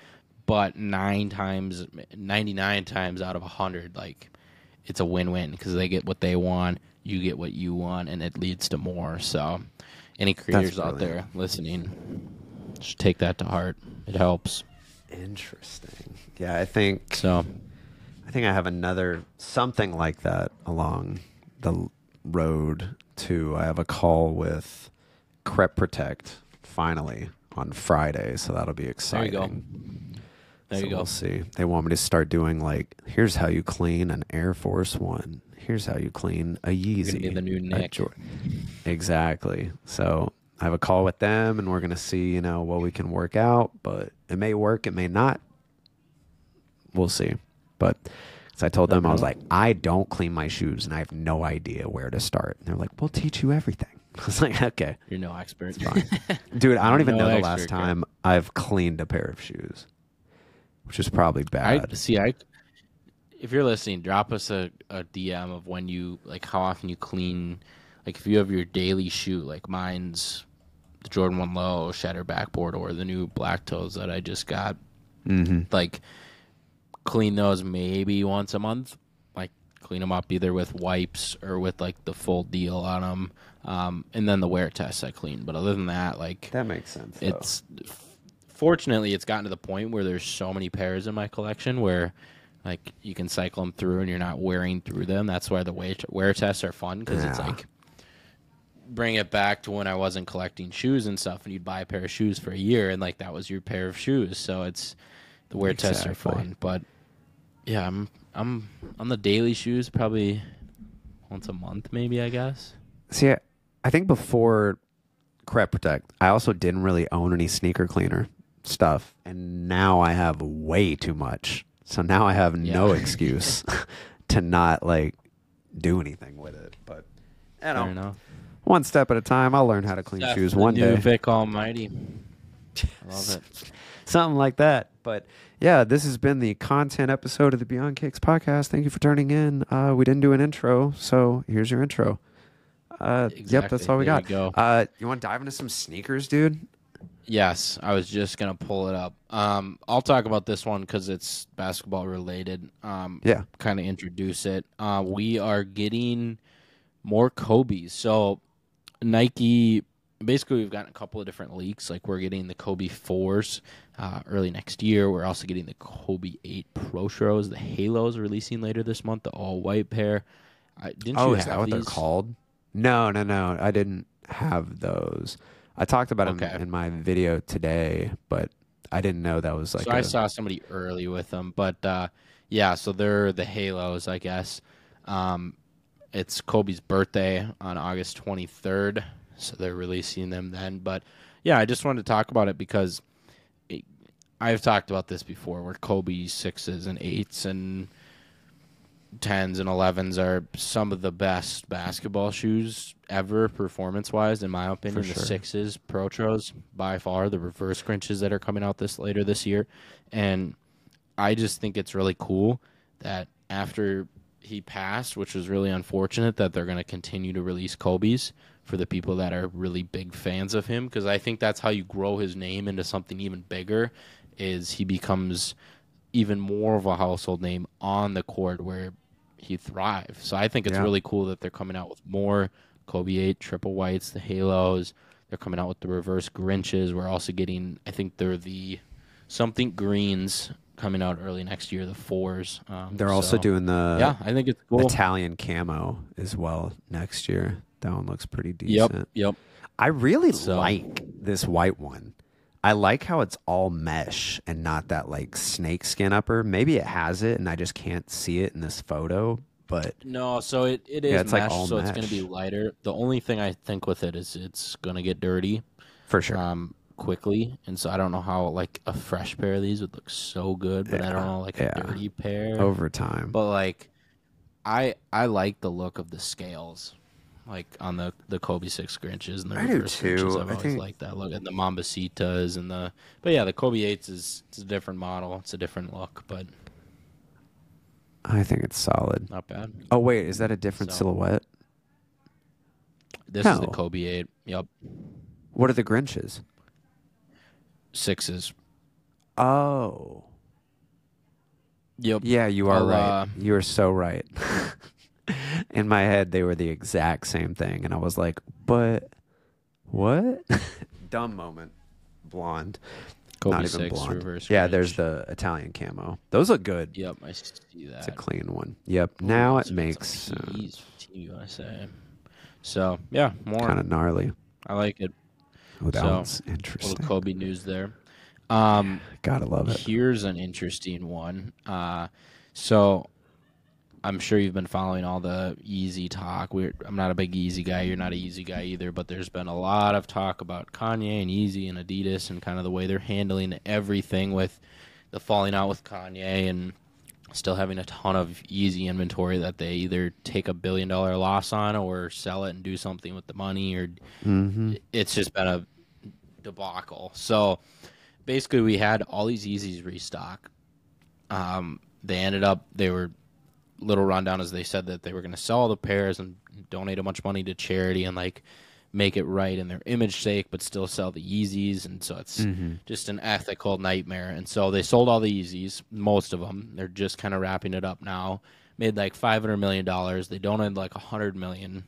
But nine times, 99 times out of 100, like it's a win win because they get what they want, you get what you want, and it leads to more. So, any creators out there listening, just take that to heart. It helps. Interesting. Yeah, I think So, I think I have another something like that along the road too. I have a call with Crep Protect finally on Friday, so that'll be exciting. There you go. there so you go. We'll see. They want me to start doing like, here's how you clean an Air Force One. Here's how you clean a Yeezy. the new Nick. Exactly. So I have a call with them, and we're gonna see, you know, what we can work out. But it may work, it may not. we'll see. But so I told them I was like, I don't clean my shoes, and I have no idea where to start. And they're like, we'll teach you everything. [laughs] I was like, okay, You're no expert. [laughs] dude. I don't even No know the last care. time I've cleaned a pair of shoes, which is probably bad. I bad. see. I if you're listening, drop us a, a DM of when you like how often you clean. Like if you have your daily shoe, like mine's the Jordan One Low Shatter Backboard or the new Black Toes that I just got. mm-hmm. Like clean those maybe once a month. Like clean them up either with wipes or with like the full deal on them. Um, and then the wear test I clean. But other than that, like That makes sense. though. it's fortunately it's gotten to the point where there's so many pairs in my collection where like you can cycle them through and you're not wearing through them that's why the wear, wear tests are fun because it's like bring it back to when i wasn't collecting shoes and stuff and you'd buy a pair of shoes for a year and like that was your pair of shoes so it's the wear tests are fun but yeah i'm i'm on the daily shoes probably once a month maybe i guess See, I- I think before Crep Protect, I also didn't really own any sneaker cleaner stuff, and now I have way too much. So now I have no [laughs] excuse [laughs] to not like do anything with it. But you fair know, one step at a time. I'll learn how to clean Steph, shoes one day, Vick Almighty i love it something like that. But yeah, this has been the content episode of the Beyond Cakes podcast. Thank you for turning in. Uh, we didn't do an intro, so here's your intro. Uh, Yep, that's all we There got. you go. Uh, you want to dive into some sneakers, dude? Yes, I was just gonna pull it up. Um, I'll talk about this one because it's basketball related. Um, Yeah. kind of introduce it. Uh, we are getting more Kobe's. So Nike, basically, we've gotten a couple of different leaks. Like we're getting the Kobe fours uh, early next year. We're also getting the Kobe eight Protros. The Halos releasing later this month. The all white pair. I, didn't Oh, you is that what they're called? No, no, no. I didn't have those. I talked about them in my video today, but I didn't know that was like. so I a- saw somebody early with them, but uh, yeah, so they're the Halos, I guess. Um, it's Kobe's birthday on August 23rd, so they're releasing them then. But yeah, I just wanted to talk about it because it, I've talked about this before, where Kobe's sixes and eights and tens and elevens are some of the best basketball shoes ever, performance wise, in my opinion. For the sure. sixes, Protros, by far, the reverse Grinches that are coming out this later this year, and I just think it's really cool that after he passed, which was really unfortunate, that they're going to continue to release Kobe's for the people that are really big fans of him because I think that's how you grow his name into something even bigger is he becomes even more of a household name on the court where he thrives. So I think it's Yeah. really cool that they're coming out with more Kobe 8 triple whites, the halos. They're coming out with the reverse Grinches. We're also getting I think they're the something greens coming out early next year, the fours. Um, They're also doing the Yeah, I think it's cool. Italian camo as well next year. That one looks pretty decent. yep. Yep. I really So- like this white one. I like how it's all mesh and not that like snake skin upper. Maybe it has it and I just can't see it in this photo, but No, so it, it is Yeah, it's like mesh, all so it's going to be lighter. The only thing I think with it is it's going to get dirty for sure. um, quickly, and so I don't know how like a fresh pair of these would look so good, but I don't know like yeah. a dirty pair. over time. But like, I I like the look of the scales, like on the the Kobe Six Grinches and the I do too. Grinches. I've I always think- liked that look, and the Mambacitas and the. But yeah, the Kobe Eights is it's a different model. It's a different look, but I think it's solid. not bad. Oh wait, is that a different So- silhouette? This is the Kobe Eight. Yep, What are the Grinches? Sixes. Oh. Yep. Yeah, you are I'll, right. uh, you are so right. [laughs] In my head, they were the exact same thing, and I was like, "But what?" [laughs] Dumb moment. Blonde, Kobe not even Six blonde. reverse. yeah, Grinch. there's the Italian camo. Those look good. Yep, I see that. It's a clean one. Yep. Now it makes uh, Team USA. So yeah, more. kind of gnarly. I like it. Oh, that So, one's interesting. Little Kobe news there. Um, Gotta love it. Here's an interesting one. Uh, so I'm sure you've been following all the Yeezy talk. We're, I'm not a big Yeezy guy. You're not a Yeezy guy either. But there's been a lot of talk about Kanye and Yeezy and Adidas and kind of the way they're handling everything with the falling out with Kanye and still having a ton of Yeezy inventory that they either take a billion dollar loss on or sell it and do something with the money or Mm-hmm. it's just been a debacle. So basically, we had all these Yeezys restock. Um, they ended up they were little rundown as they said that they were going to sell all the pairs and donate a bunch of money to charity and like make it right in their image sake, but still sell the Yeezys. And so it's just an ethical nightmare. And so they sold all the Yeezys, most of them. They're just kind of wrapping it up now. Made like five hundred million dollars. They donated like a hundred million,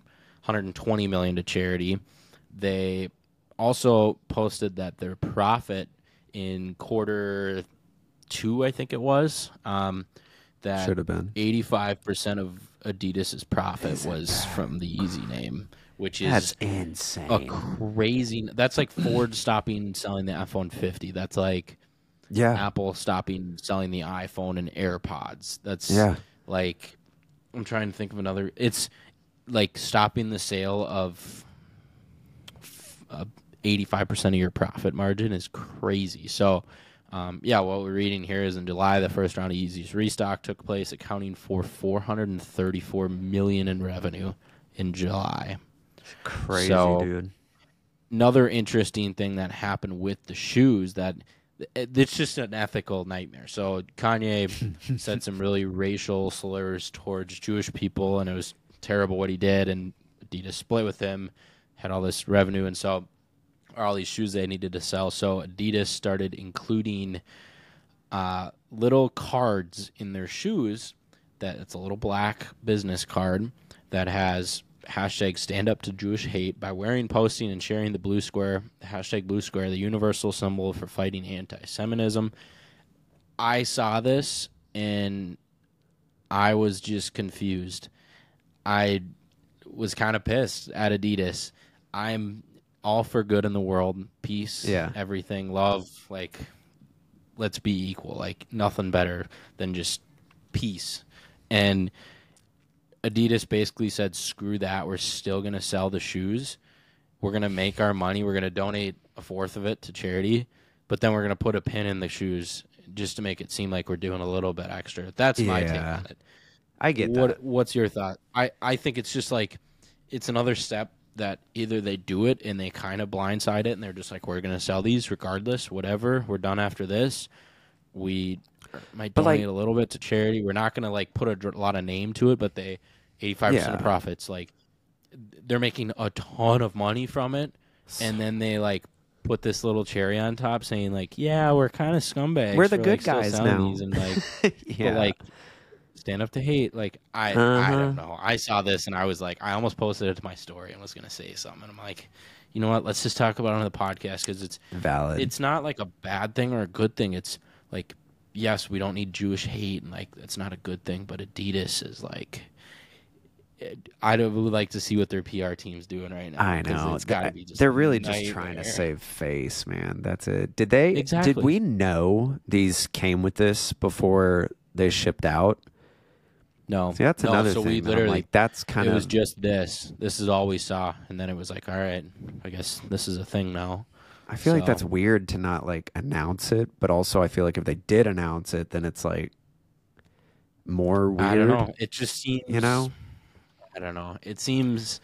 120 million to charity. They also posted that their profit in quarter two, I think it was, um, that Should have been. 85% of Adidas's profit was from the Yeezy name, which is That's insane. a crazy. That's like Ford stopping selling the F one fifty. That's like yeah. Apple stopping selling the iPhone and AirPods. That's Yeah. like I'm trying to think of another. It's like stopping the sale of eighty five percent of your profit margin is crazy. So. Um, yeah, what we're reading here is in July, the first round of Yeezy's restock took place, accounting for 434 million in revenue in July. Crazy, So- dude. another interesting thing that happened with the shoes that it's just an ethical nightmare. So Kanye [laughs] said some really racial slurs towards Jewish people, and it was terrible what he did. And Adidas split with him, had all this revenue, and so all these shoes they needed to sell. So Adidas started including uh, little cards in their shoes that it's a little black business card that has hashtag stand up to Jewish hate by wearing, posting, and sharing the blue square, the hashtag blue square, the universal symbol for fighting anti Semitism. I saw this and I was just confused. I was kind of pissed at Adidas. I'm all for good in the world, peace, Yeah. everything, love, like let's be equal. Like nothing better than just peace. And Adidas basically said, "Screw that. We're still going to sell the shoes. We're going to make our money. We're going to donate a fourth of it to charity, but then we're going to put a pin in the shoes just to make it seem like we're doing a little bit extra." That's my take on it. I get what that. what's your thought? I I think it's just like it's another step that either they do it and they kind of blindside it and they're just like we're going to sell these regardless, whatever. We're done after this. We might But, like- donate a little bit to charity. We're not going to like put a dr- lot of name to it, but they 85% of profits like they're making a ton of money from it and then they like put this little cherry on top saying like, "Yeah, we're kind of scumbags. We're the for, good like, guys now." and like [laughs] yeah. but like stand up to hate like i i Uh-huh. don't know i saw this and i was like i almost posted it to my story and was gonna say something and i'm like you know what let's just talk about it on the podcast because it's valid. it's not like a bad thing or a good thing it's like yes we don't need jewish hate and like that's not a good thing but adidas is like it- I would like to see what their PR team's doing right now. I know. It's gotta be just They're really just trying to save face, man. That's it. Did they? Exactly. Did we know these came with this before they shipped out? No, See, that's no, another so thing. we literally like, that's kind it of. was just this. This is all we saw, and then it was like, all right, I guess this is a thing now. I feel like that's weird to not like announce it, but also I feel like if they did announce it, then it's like more weird. I don't know. It just seems, You know? I don't know. It seems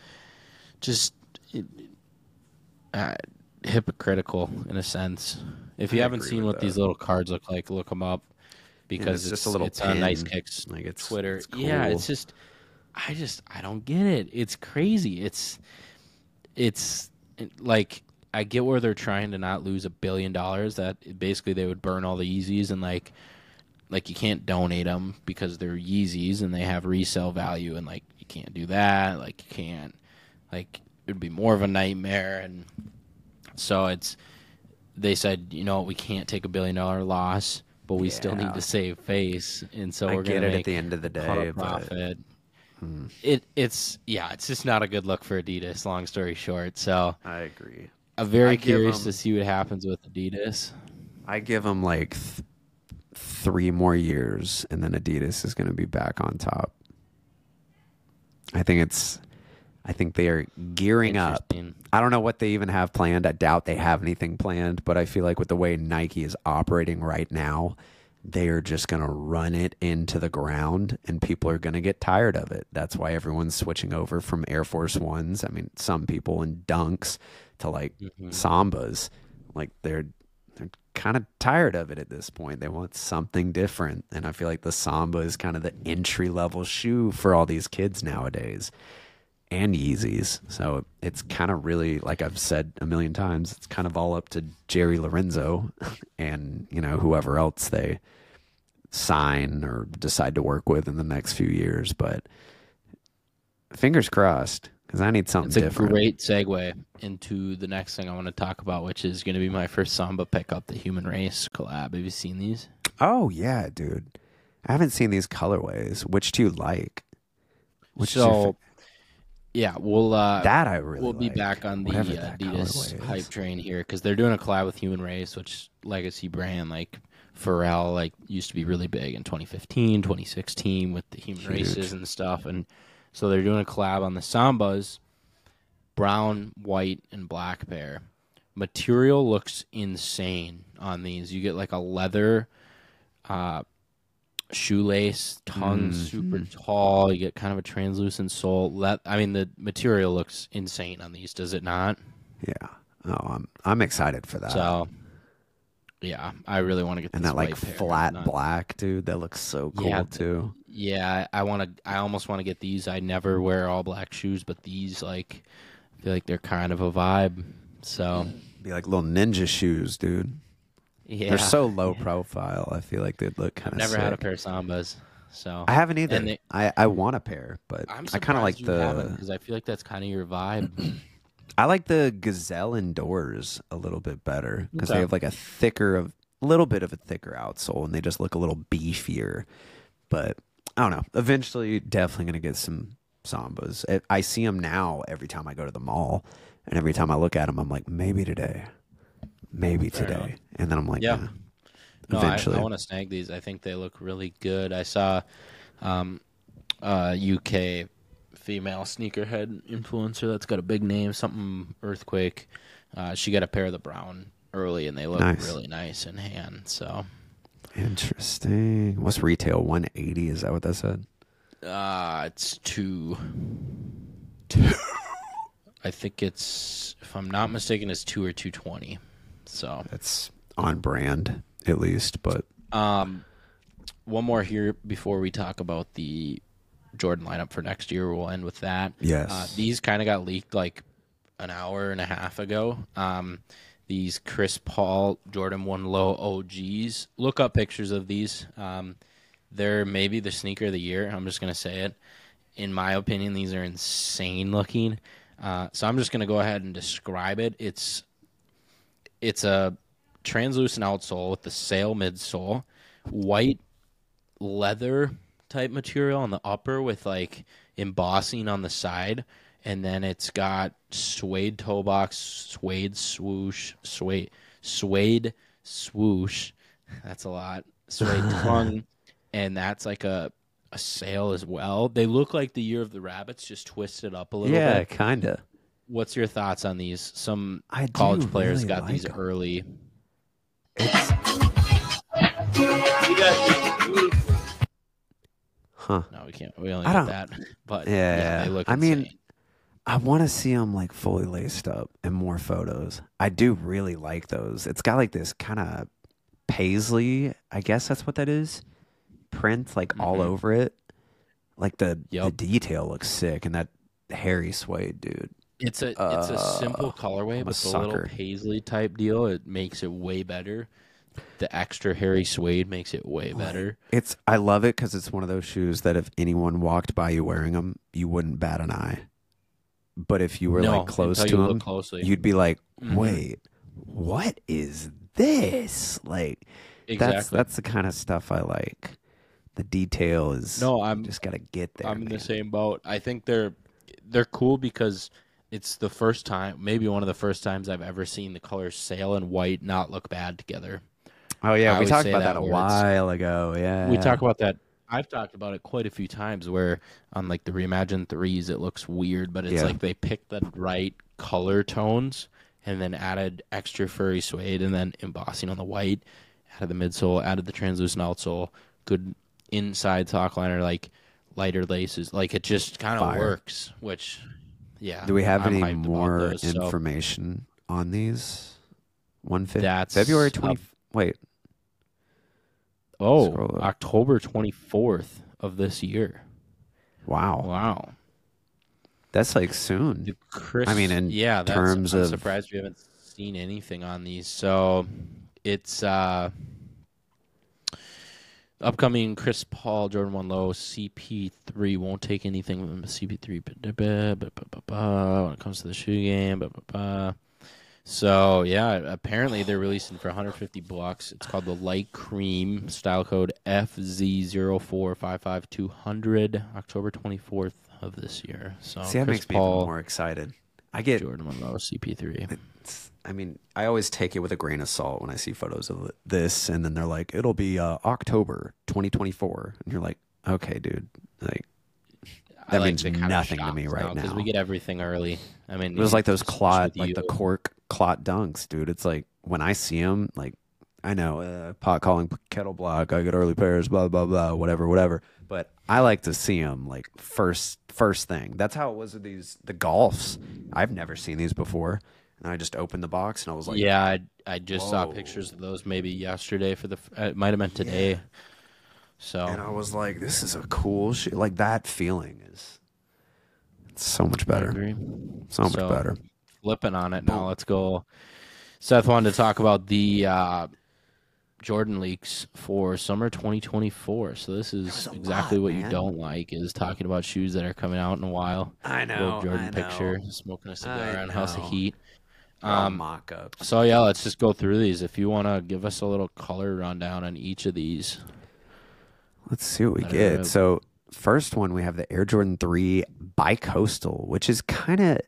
just it, uh, hypocritical in a sense. If you I haven't seen what these little cards look like, look them up because it's it's, just a little it's on Nice. Kicks Like it's Twitter. it's Yeah, it's just I just I don't get it. It's crazy. It's it's like I get where they're trying to not lose a billion dollars. That basically they would burn all the Yeezys and like like you can't donate them because they're Yeezys and they have resale value and like you can't do that. Like you can't like it would be more of a nightmare and so it's they said you know we can't take a billion dollar loss but we still need to save face and so I we're gonna get it make at the end of the day, of but profit. Hmm. It it's yeah, it's just not a good look for Adidas. Long story short, so I agree. I'm very I curious 'em- to see what happens with Adidas. I give them like th- three more years, and then Adidas is going to be back on top. I think it's. I think they are gearing up. I don't know what they even have planned. I doubt they have anything planned, but I feel like with the way Nike is operating right now, they are just going to run it into the ground and people are going to get tired of it. That's why everyone's switching over from Air Force Ones. I mean, some people in dunks to like Mm-hmm. sambas. Like they're they're kind of tired of it at this point. They want something different. And I feel like the samba is kind of the entry level shoe for all these kids nowadays. And Yeezys. So it's kind of really like I've said a million times, it's kind of all up to Jerry Lorenzo [laughs] and, you know, whoever else they sign or decide to work with in the next few years. But fingers crossed because I need something It's a different. great segue into the next thing I want to talk about, which is going to be my first Samba pickup, the Human Race collab. Have you seen these? oh yeah, dude. I haven't seen these colorways. Which do you like? Which so, yeah, we'll uh, that I really we'll be back on the uh, Adidas hype train here because they're doing a collab with Human Race, which legacy brand like Pharrell like used to be really big in 2015, 2016 with the Human Huge. Races and stuff, and so they're doing a collab on the Sambas, brown, white, and black pair. Material looks insane on these. You get like a leather uh, shoelace, tongue Mm-hmm. super tall. You get kind of a translucent sole. Let I mean the material looks insane on these, does it not? Yeah. Oh, I'm I'm excited for that. So yeah, I really want to get and this that like white pair. flat Not- black, dude, that looks so cool Yeah, too. Yeah, I want to. I almost want to get these. I never wear all black shoes, but these like I feel like they're kind of a vibe. So Be like little ninja shoes, dude. Yeah, They're so low profile. I feel like they'd look kind of. never had a pair of Sambas. So I haven't either. They- I I want a pair, but I'm I kind of like the. because I feel like that's kind of your vibe. [clears throat] I like the Gazelle indoors a little bit better because they have like a thicker of a little bit of a thicker outsole and they just look a little beefier. But I don't know. Eventually, definitely gonna get some sambas. I- I see them now every time I go to the mall, and every time I look at them, I'm like, maybe today, maybe Fair today, enough. and then I'm like, Yeah. No, I, Eventually, I want to snag these. I think they look really good. I saw um, a UK female sneakerhead influencer that's got a big name, something Earthquake. Uh, she got a pair of the brown early, and they look Nice. really nice in hand. So interesting. What's retail? 180? Is that what that said? uh, it's two. two. [laughs] I think it's, if I'm not mistaken, it's two or two twenty. So That's on brand at least, but Um, one more here before we talk about the Jordan lineup for next year. We'll end with that. Yes. Uh, these kind of got leaked like an hour and a half ago. Um, these Chris Paul Jordan One Low OGs. Look up pictures of these. Um, they're maybe the sneaker of the year. I'm just gonna say it. In my opinion, these are insane looking. Uh, so I'm just gonna go ahead and describe it. It's it's a translucent outsole with the sail midsole, white leather type material on the upper with like embossing on the side, and then it's got suede toe box, suede swoosh, suede suede swoosh. That's a lot. Suede [laughs] tongue, and that's like a a sail as well. They look like the year of the rabbits, just twisted up a little bit. yeah, bit. kinda. What's your thoughts on these? Some I college players really got like these 'em. early. It's huh. No, we can't. We only I don't- that. But Yeah, yeah, they look. I mean. I want to see them like fully laced up and more photos. I do really like those. It's got like this kind of paisley, I guess that's what that is, print like all Mhm. over it. Like the the detail looks sick, and that hairy suede, dude. It's a it's a simple uh, colorway, but the little paisley type deal it makes it way better. The extra hairy suede makes it way better. It's I love it because it's one of those shoes that if anyone walked by you wearing them, you wouldn't bat an eye. But if you were no, like close to you them, closely. you'd be like, Mhm. "Wait, what is this?" Like exactly. that's that's the kind of stuff I like. The detail is no, I'm just gotta get there. I'm in the same boat. I think they're they're cool because it's the first time, maybe one of the first times I've ever seen the colors sail and white not look bad together. Oh yeah, I we talked about that that, a while ago. Yeah, We talk about that. I've talked about it quite a few times where on like the reimagined threes it looks weird, but it's Yeah. like they picked the right color tones and then added extra furry suede and then embossing on the white added the midsole, added the translucent outsole, good inside sock liner, like lighter laces. Like it just kind of works. Which, yeah. Do we have I'm any more those, so information on these? One fifty. That's February twenty. Wait, Oh, October twenty fourth of this year. wow, Wow. that's like soon. Chris, I mean, in yeah, terms I'm of- surprised we haven't seen anything on these. So it's uh upcoming Chris Paul Jordan One Low CP3 won't take anything from the CP3 ba- ba- ba- ba- ba- ba, when it comes to the shoe game. So yeah, apparently they're releasing for 150 bucks. It's called the Light Cream style code FZ0455200 October 24th of this year. So See, that Chris makes me Paul, even more excited. I get. Jordan One Low CP3. it's- I mean, I always take it with a grain of salt when I see photos of this, and then they're like, "It'll be uh, October 2024," and you're like, "Okay, dude." Like, That means nothing to me right now because we get everything early. I mean, it was like those clot, like the cork clot dunks, dude. It's like when I see them, like I know uh, pot calling kettle block. I get early pairs, blah blah blah, whatever, whatever. But I like to see them like first, first thing. That's how it was with these the golfs. I've never seen these before, and I just opened the box and I was like, yeah, I, I just saw pictures of those maybe yesterday for the. uh, It might have been today. So and I was like, this is a cool shit. Like that feeling is so much I better, so much So- better. Flipping on it now. Let's go. Seth wanted to talk about the uh, Jordan leaks for summer 2024. So this is exactly lot, what you don't like is talking about shoes that are coming out in a while. I know. Little Jordan picture, smoking a cigar I on House of. Heat. Um, mock ups. So yeah, let's just go through these. If you want to give us a little color rundown on each of these. Let's see what we get. out. So, first one we have the Air Jordan 3 Bicoastal, which is kind of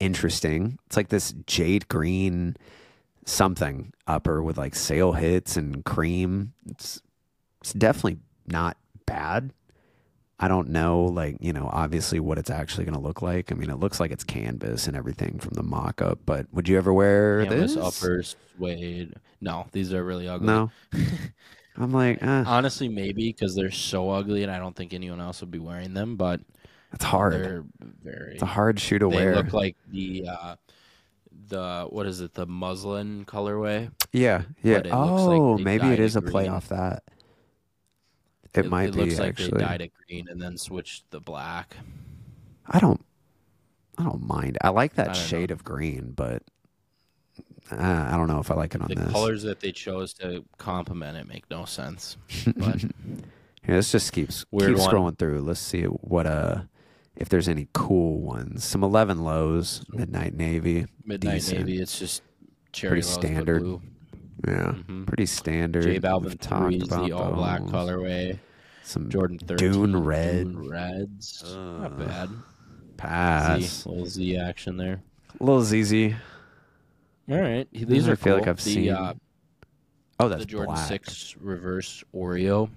interesting. It's like this jade green something upper with like sail hits and cream. It's it's definitely not bad. I don't know, like, you know, obviously what it's actually going to look like. I mean, it looks like it's canvas and everything from the mock up, but would you ever wear Canvas this? uppers, suede. No, these are really ugly. No. [laughs] I'm like, eh, Honestly, maybe because they're so ugly, and I don't think anyone else would be wearing them. But it's hard. they're very. It's a hard shoe to they wear. look like the uh, the what is it? The muslin colorway. Yeah, yeah. looks like oh, maybe it is a play green. off that. It, might it be looks like actually. they dyed it green and then switched the black. I don't. I don't mind. I like that know. shade of green, but uh, I don't know if I like it on The this. colors that they chose to complement it make no sense. But [laughs] let's just keep keep one. scrolling through. Let's see what uh if there's any cool ones. Some eleven lows, midnight navy. midnight Decent. navy, it's just cherry Pretty standard. Yeah, Mhm. pretty standard. J Balvin talked is the about all black colorway. Some Jordan thirteen Dune red. Dune reds, not bad. pass. Z, little Z action there. little ZZ. All right, these I are feel cool. like I've the, seen. uh, oh, that's the Jordan black. Six reverse Oreo.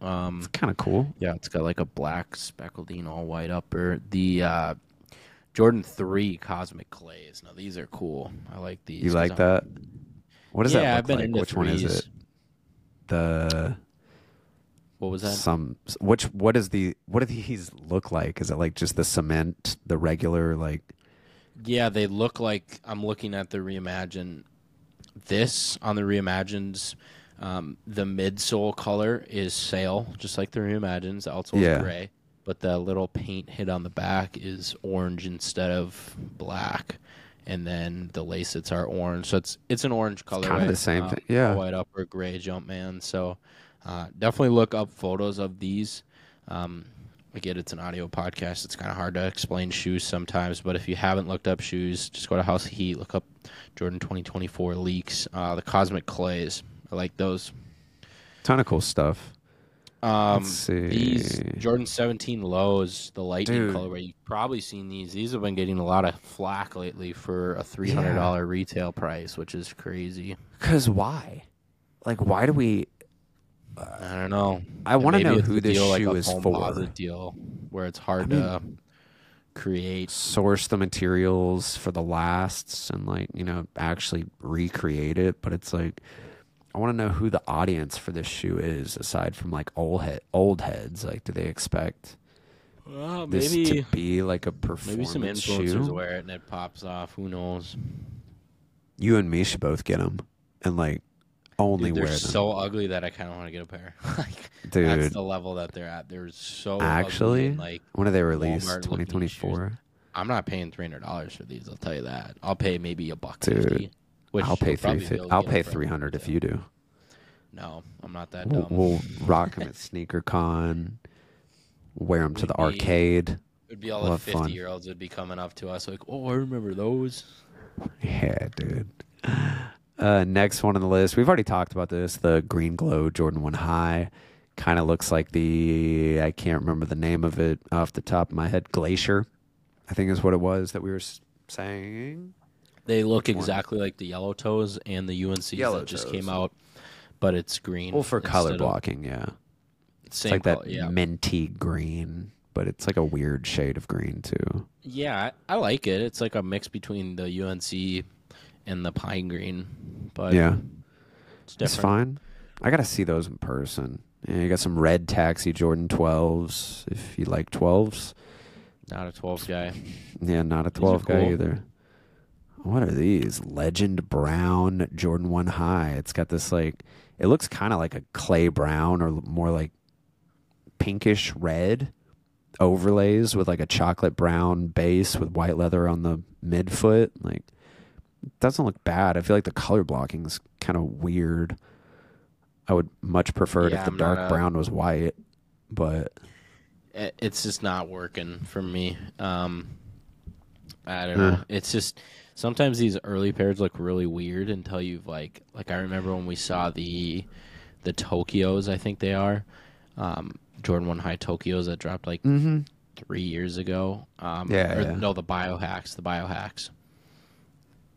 Um, It's kind of cool. yeah, it's got like a black speckled in all white upper. The uh, Jordan Three Cosmic Clays. Now these are cool. I like these. You like I'm- that? What does yeah, that look I've been like? Which one is it? The What was that? some which what is the what do these look like? Is it like just the cement, the regular like Yeah, they look like I'm looking at the reimagine. This on the reimagined, um, the midsole color is sail, just like the reimagines. The outsole Yeah. is gray, but the little paint hit on the back is orange instead of black, and then the lacets are orange. So it's it's an orange color. kinda the same thing, yeah. white upper, gray Jumpman. So uh, definitely look up photos of these. Um, Again, it's an audio podcast. It's kind of hard to explain shoes sometimes, but if you haven't looked up shoes, just go to House of Heat, look up Jordan 2024 leaks, uh, the Cosmic Clays. I like those. ton of cool stuff. Um. These Jordan 17 lows, the lightning Dude. colorway. You've probably seen these. These have been getting a lot of flack lately for a $300 retail price, which is crazy. Cuz why? Like why do we I don't know. I wanna know who this deal like shoe a is for. deal where it's hard I mean- to create. source the materials for the lasts and like, you know, actually recreate it, but it's like I want to know who the audience for this shoe is, aside from like old head, old heads. Like, do they expect Well, this maybe to be like a performance maybe some influencers shoe? wear it and it pops off. Who knows? You and me should both get them, and like only Dude, they're wear them, so ugly that I kind of want to get a pair. [laughs] like dude. that's the level that they're at. They're so Actually, and, like when are they released? Twenty twenty four. I'm not paying three hundred dollars for these. I'll tell you that. I'll pay maybe a buck Dude, fifty. Which I'll pay three. fi- I'll pay three hundred if you do. No, I'm not that We'll, we'll [laughs] rock them at SneakerCon. Wear them to the be- arcade. It'd be all the fun. fifty year olds would be coming up to us like, "Oh, I remember those." Yeah, dude. Uh, next one on the list. We've already talked about this. The Green Glow Jordan One High kind of looks like the I can't remember the name of it off the top of my head. Glacier, I think is what it was that we were saying. They look exactly like the yellow toes and the UNCs Yellow that just toes. came out, but it's green. Well, for color of- blocking, yeah. It's Same like color, that yeah. minty green, but it's like a weird shade of green too. Yeah, I, I like it. It's like a mix between the UNC and the pine green, but yeah, it's it's fine. I gotta see those in person. Yeah, you got some red taxi Jordan 12s if you like 12s. Not a 12 guy. Yeah, not a 12 guy cool. either. What are these? Legend Brown Jordan 1 High. It's got this like it looks kind of like a clay brown or more like pinkish red overlays with like a chocolate brown base with white leather on the midfoot. Like it doesn't look bad. I feel like the color blocking is kind of weird. I would much prefer it if the I'm dark a- brown was white, but It's just not working for me. Um, I don't know. It's just sometimes these early pairs look really weird until you've like like I remember when we saw the the Tokyos. I think they are um, Jordan One High Tokyos that dropped like mm-hmm. three years ago. Um, Yeah, or, yeah. No, the biohacks. The biohacks.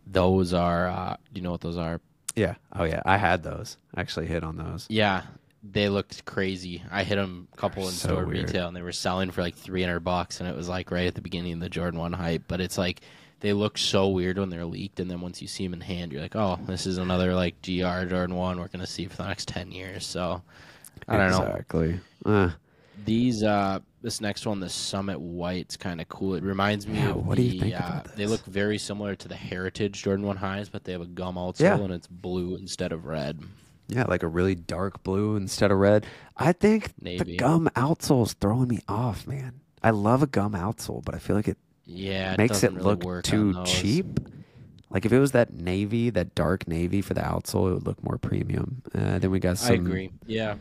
Those are. Uh, do you know what those are? yeah. Oh yeah, I had those. I actually hit on those. Yeah, they looked crazy. I hit them a couple They're in so store weird. retail, and they were selling for like three hundred bucks, and it was like right at the beginning of the Jordan One hype. But it's like they look so weird when they're leaked, and then once you see them in hand, you're like, oh, this is another like GR Jordan One we're gonna see for the next ten years. So I don't know. exactly. Uh, These uh this next one, the Summit White's kind of cool. It reminds me Yeah, of what the, do you think uh, They look very similar to the Heritage Jordan One highs, but they have a gum outsole Yeah. and it's blue instead of red. yeah, like a really dark blue instead of red. I think the Navy. gum outsole's throwing me off, man. I love a gum outsole, but I feel like it Yeah, it makes it really look too cheap. Like if it was that navy, that dark navy for the outsole, it would look more premium. Uh, then we got some I agree. Yeah,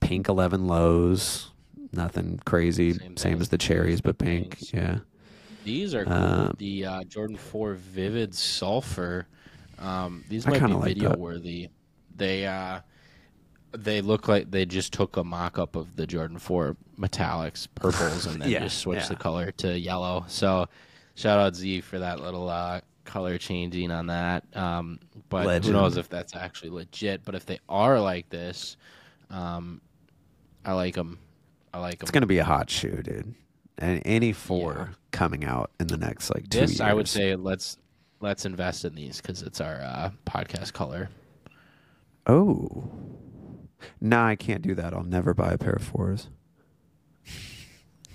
pink eleven lows. Nothing crazy, Same same, as the cherries, but pink. pinks. Yeah, these are cool. Um, the uh, Jordan Four Vivid Sulfur. Um, these might be like video that. worthy. They uh, they look like they just took a mock up of the Jordan Four metallics, purples, and [laughs] then Yeah, just switched the color to yellow. So shout out Z for that little uh, color changing on that. Um, but Legend. who knows if that's actually legit? But if they are like this, um, I like them. I like them. it's gonna be a hot shoe, dude. And any four Yeah. coming out in the next like two this years. I would say let's let's invest in these because it's our uh, podcast color. Oh. Nah, I can't do that. I'll never buy a pair of fours.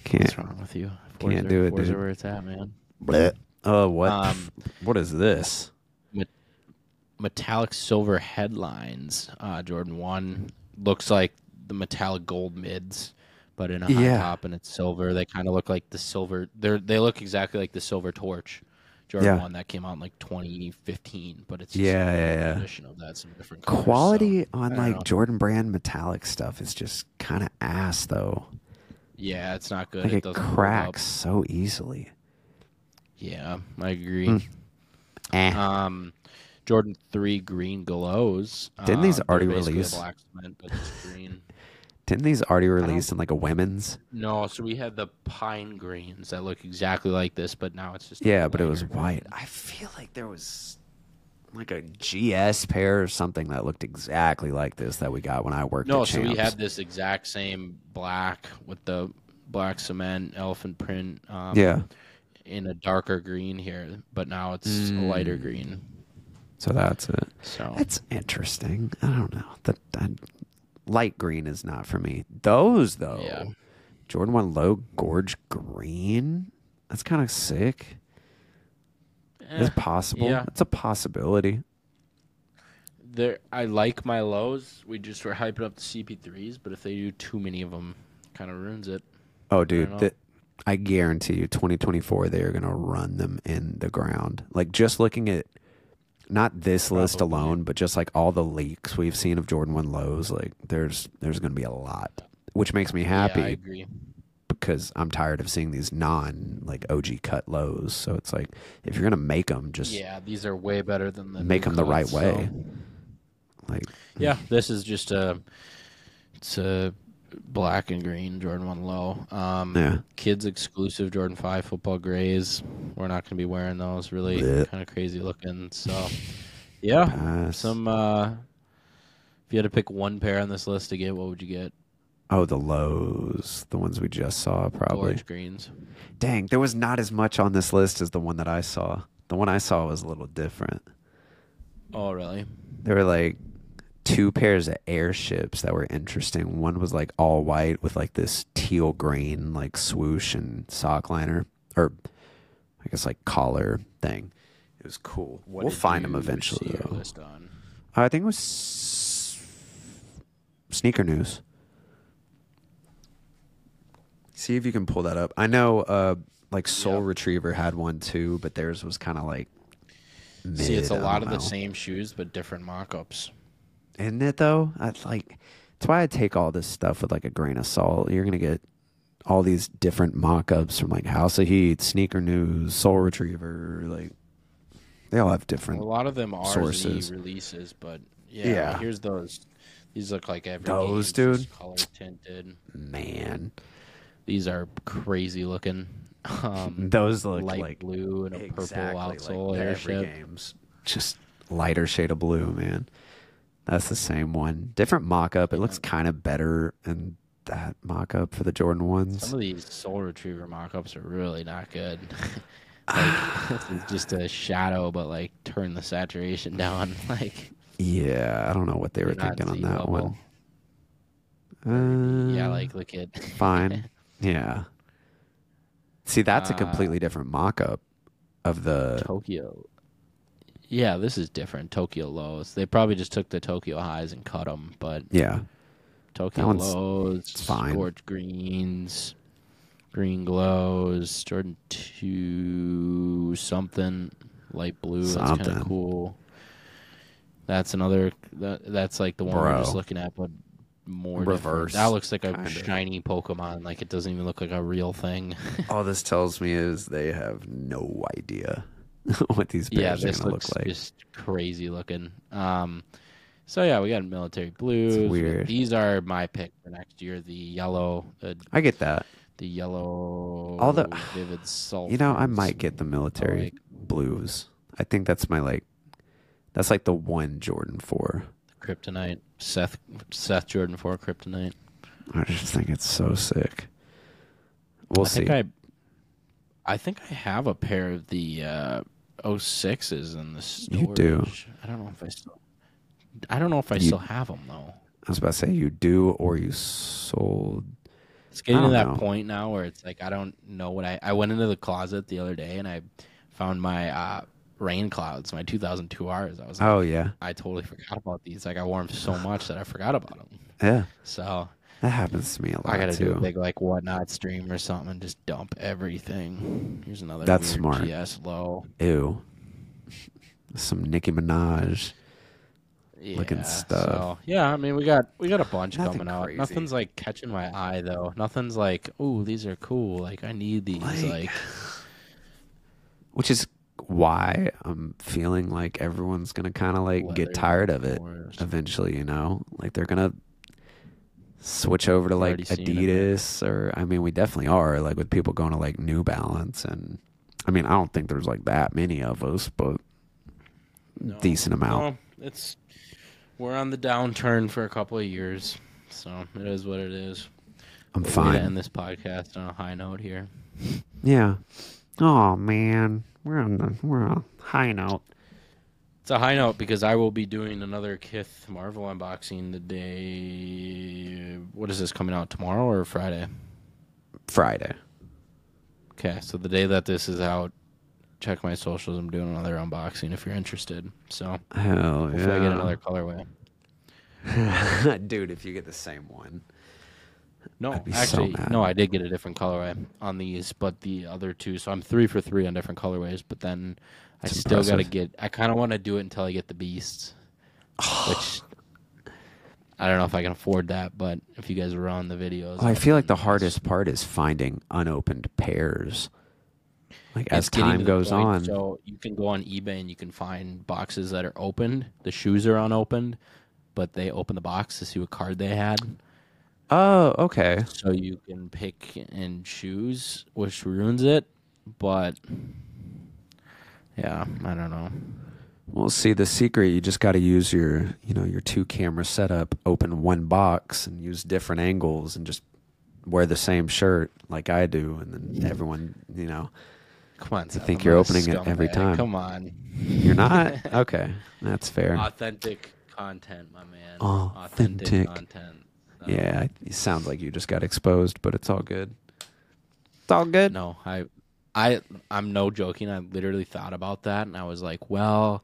Can't. What's wrong with you? Fours Can't are- do it, fours dude. are where it's at, man. Bleh. Oh, what? Um, what is this? metallic silver headlines. Uh, Jordan One looks like the metallic gold mids, but in a high Yeah. top and it's silver. They kind of look like the silver. They they look exactly like the silver torch. Jordan Yeah. One that came out in like 2015, but it's just Yeah, a yeah, yeah. of that, some different colors, Quality so, on like know. Jordan brand metallic stuff is just kind of ass though. Yeah, it's not good. Like it it, doesn't hold up. cracks so easily. Yeah, I agree. Mm. Eh. Um, Jordan Three Green Glows. Didn't these uh, already release? Black cement, but it's green. Didn't these already release in like a women's? No, so we had the pine greens that look exactly like this, but now it's just Yeah, but it was white. I feel like there was like a GS pair or something that looked exactly like this that we got when I worked No, so we had this exact same black with the black cement elephant print. Um, yeah. in a darker green here, but now it's a lighter Mm. green. So that's it. So That's interesting. I don't know. That, that light green is not for me. Those though, Yeah. Jordan One Low Gorge Green. That's kind of sick. eh, It's possible. yeah. It's a possibility. there I like my lows. We just were hyping up the CP3s, but if they do too many of them, kind of ruins it. Oh, dude, that I guarantee you, 2024, they are going to run them in the ground. Like just looking at not this list alone, but just like all the leaks we've seen of Jordan One lows. Like there's there's going to be a lot, which makes me happy Yeah, I agree. because I'm tired of seeing these non like OG cut lows. So it's like if you're going to make them, just Yeah, these are way better than the make new them the right cuts, way. so- Like Yeah, this is just a it's a black and green Jordan One Low. Um, Yeah. kids exclusive Jordan Five football grays. We're not going to be wearing those. Really kind of crazy looking. So yeah, some. uh If you had to pick one pair on this list to get, what would you get? oh the lows, the ones we just saw probably. Gorge greens. Dang, there was not as much on this list as the one that I saw. The one I saw was a little different. Oh, really? They were like two pairs of airships that were interesting. One was like all white with like this teal green like swoosh and sock liner or I guess like collar thing. It was cool. What we'll find them eventually though. on? I think it was s- sneaker news. See if you can pull that up. I know uh like Sole Yeah. Retriever had one too, but theirs was kind of like See, it's a lot of the same shoes, but different mock-ups. Isn't it though? I like that's why I take all this stuff with like a grain of salt. You're gonna get all these different mock-ups from like House of Heat, Sneaker News, Sole Retriever, like they all have different. A lot of them are sources. Z releases, but yeah, Yeah. here's those. These look like every Those, dude? color tinted. Man, These are crazy looking. Um, those look light like blue and a purple outsole like every airship. game's just lighter shade of blue, man. That's the same one. Different mock-up. It looks kind of better in that mock-up for the Jordan ones. Some of these Sole Retriever mock-ups are really not good. [sighs] like just a shadow, but like turn the saturation down. [laughs] Like Yeah, I don't know what they were thinking on that level. one. yeah, Uh, like look at fine. [laughs] yeah. See, that's a Uh, completely different mock-up of the. Tokyo. Yeah, this is different. Tokyo lows. They probably just took the Tokyo highs and cut them, but Yeah, Tokyo lows, it's fine. scorch greens, green glows, Jordan two something light blue. That's kind Something. of cool. That's another. That, that's like the one we're just looking at, but more Reverse, Reverse. That looks like a kinda. shiny Pokemon. Like it doesn't even look like a real thing. [laughs] all this tells me is they have no idea [laughs] what these pairs yeah, are this going to looks look like. just crazy looking. Um, so yeah, we got military blues. We- weird. These are my pick for next year. The yellow, the I get that. the yellow, All the- Vivid Sulfur. You know, I might get the military like- blues. I think that's my like. That's like the one Jordan four. kryptonite. Seth Seth Jordan four kryptonite. I just think it's so sick. We'll I see. think I, I think I have a pair of the uh, 06s in the storage. You do. I don't know if I still. I don't know if I You- still have them though. I was about to say you do or you sold. It's getting to that know. point now where it's like I don't know what I. I went into the closet the other day and I found my uh, rain clouds, my 2002 Rs. I was like, Oh yeah, I totally forgot about these. Like I wore them so much that I forgot about them. yeah. So That happens to me a lot I got to too. do a big like whatnot stream or something and just dump everything. Here's another. That's smart. PS low. Ew. Some Nicki Minaj. Looking stuff. So, yeah, I mean we got we got a bunch Nothing coming out. crazy. Nothing's like catching my eye though. Nothing's like, oh, these are cool. Like I need these. Like- Like, [sighs] Which is why I'm feeling like everyone's gonna kind of like get tired of it eventually. You know, like they're gonna switch over to like already it. Adidas or I mean, we definitely are like with people going to like New Balance and I mean, I don't think there's like that many of us, but No. decent amount. No, it's we're on the downturn for a couple of years, so it is what it is. I'm We're fine. end this podcast on a high note here. Yeah. Oh man, we're on the we're on a high note. It's a high note because I will be doing another Kith Marvel unboxing the day. What is this coming out tomorrow or Friday? Friday. Okay, so the day that this is out, check my socials. I'm doing another unboxing if you're interested. So Hell hopefully I get another colorway. [laughs] Dude, if you get the same one. No, I'd so actually, no, I did get a different colorway on these, but the other two. So I'm three for three on different colorways. But then I It's still got to get. I kind of want to do it until I get the beasts, which [sighs] I don't know if I can afford that. But if you guys were on the videos, Well, I feel like the hardest part is finding unopened pairs. Like as time goes point, on. So you can go on eBay and you can find boxes that are opened. The shoes are unopened, but they open the box to see what card they had. Oh, okay. So you can pick and choose, which ruins it. But yeah, I don't know. Well, see, the secret you just got to use your, you know, your two camera setup, open one box and use different angles and just wear the same shirt like I do and then everyone, you know, Come on, Seth, think I'm you're opening it every time. Come on, you're not. [laughs] okay. That's fair. authentic content, my man. Authentic. content. No. Yeah, it sounds like you just got exposed, but it's all good. It's all good. No, I, I, I'm no joking. I literally thought about that, and I was like, well,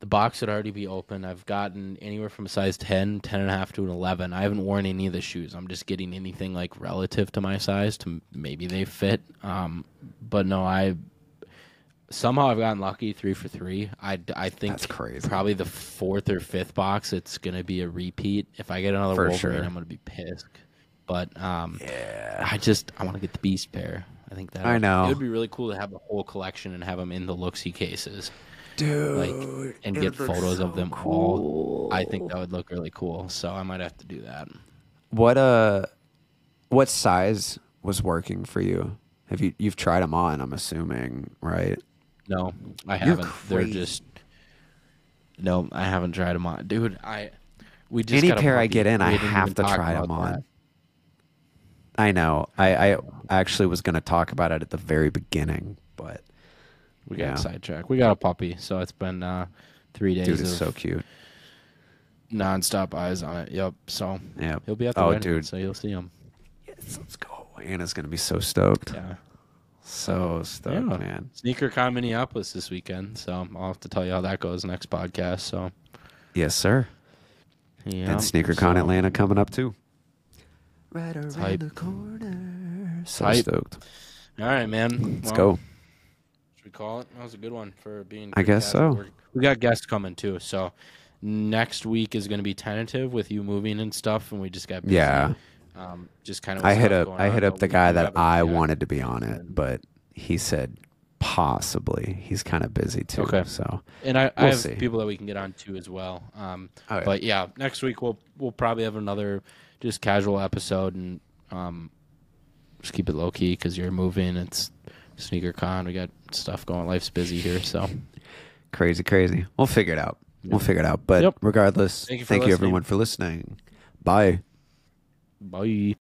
the box would already be open. I've gotten anywhere from a size 10, 10 and a half to an 11. I haven't worn any of the shoes. I'm just getting anything like relative to my size to maybe they fit. Um, but no, I somehow I've gotten lucky three for three. I, I think That's crazy. probably the fourth or fifth box, it's gonna be a repeat. If I get another For Wolverine, sure. I'm gonna be pissed. But um, Yeah. I just I want to get the Beast pair. I think that I know. it would be really cool to have a whole collection and have them in the looksy cases Dude. like, and get photos of so them all. I think that would look really cool. So I might have to do that. What uh what size was working for you? Have you you've tried them on, I'm assuming, right? No, I You're haven't. They're just no. I haven't tried them on, dude. I we just Any pair I get in, I have to try them on. that. I know. I, I actually was gonna talk about it at the very beginning, but We got Yeah. sidetracked. We got a puppy, so it's been uh, three days dude is so cute. nonstop eyes on it. Yep. So Yeah. he'll be at the Oh, wedding, dude. so you'll see him. Yes, let's go. Anna's gonna be so stoked. Yeah. So stoked, Yeah. man. Sneaker Con Minneapolis this weekend, so I'll have to tell you how that goes next podcast. So Yes, sir. yeah, and SneakerCon so- Atlanta coming up too. Right around Hype. the corner. So Hype. stoked. All right, man. Let's Well, go. Should we call it? That was a good one for being. I guess so. We're- We got guests coming too, so next week is going to be tentative with you moving and stuff, and we just got busy. Yeah. Um, just kind of. I hit up I hit up the guy that I wanted to be on it, but he said possibly. He's kind of busy too. Okay. So and I, I We'll have see. people that we can get on too as well. Um, Oh, yeah. but yeah, next week we'll we'll probably have another just casual episode and um, just keep it low key because you're moving. It's sneaker con. We got stuff going. Life's busy here, so [laughs] crazy, crazy. We'll figure it out. We'll figure it out. But Yep. regardless, Thank you thank you everyone for listening. Bye. bye.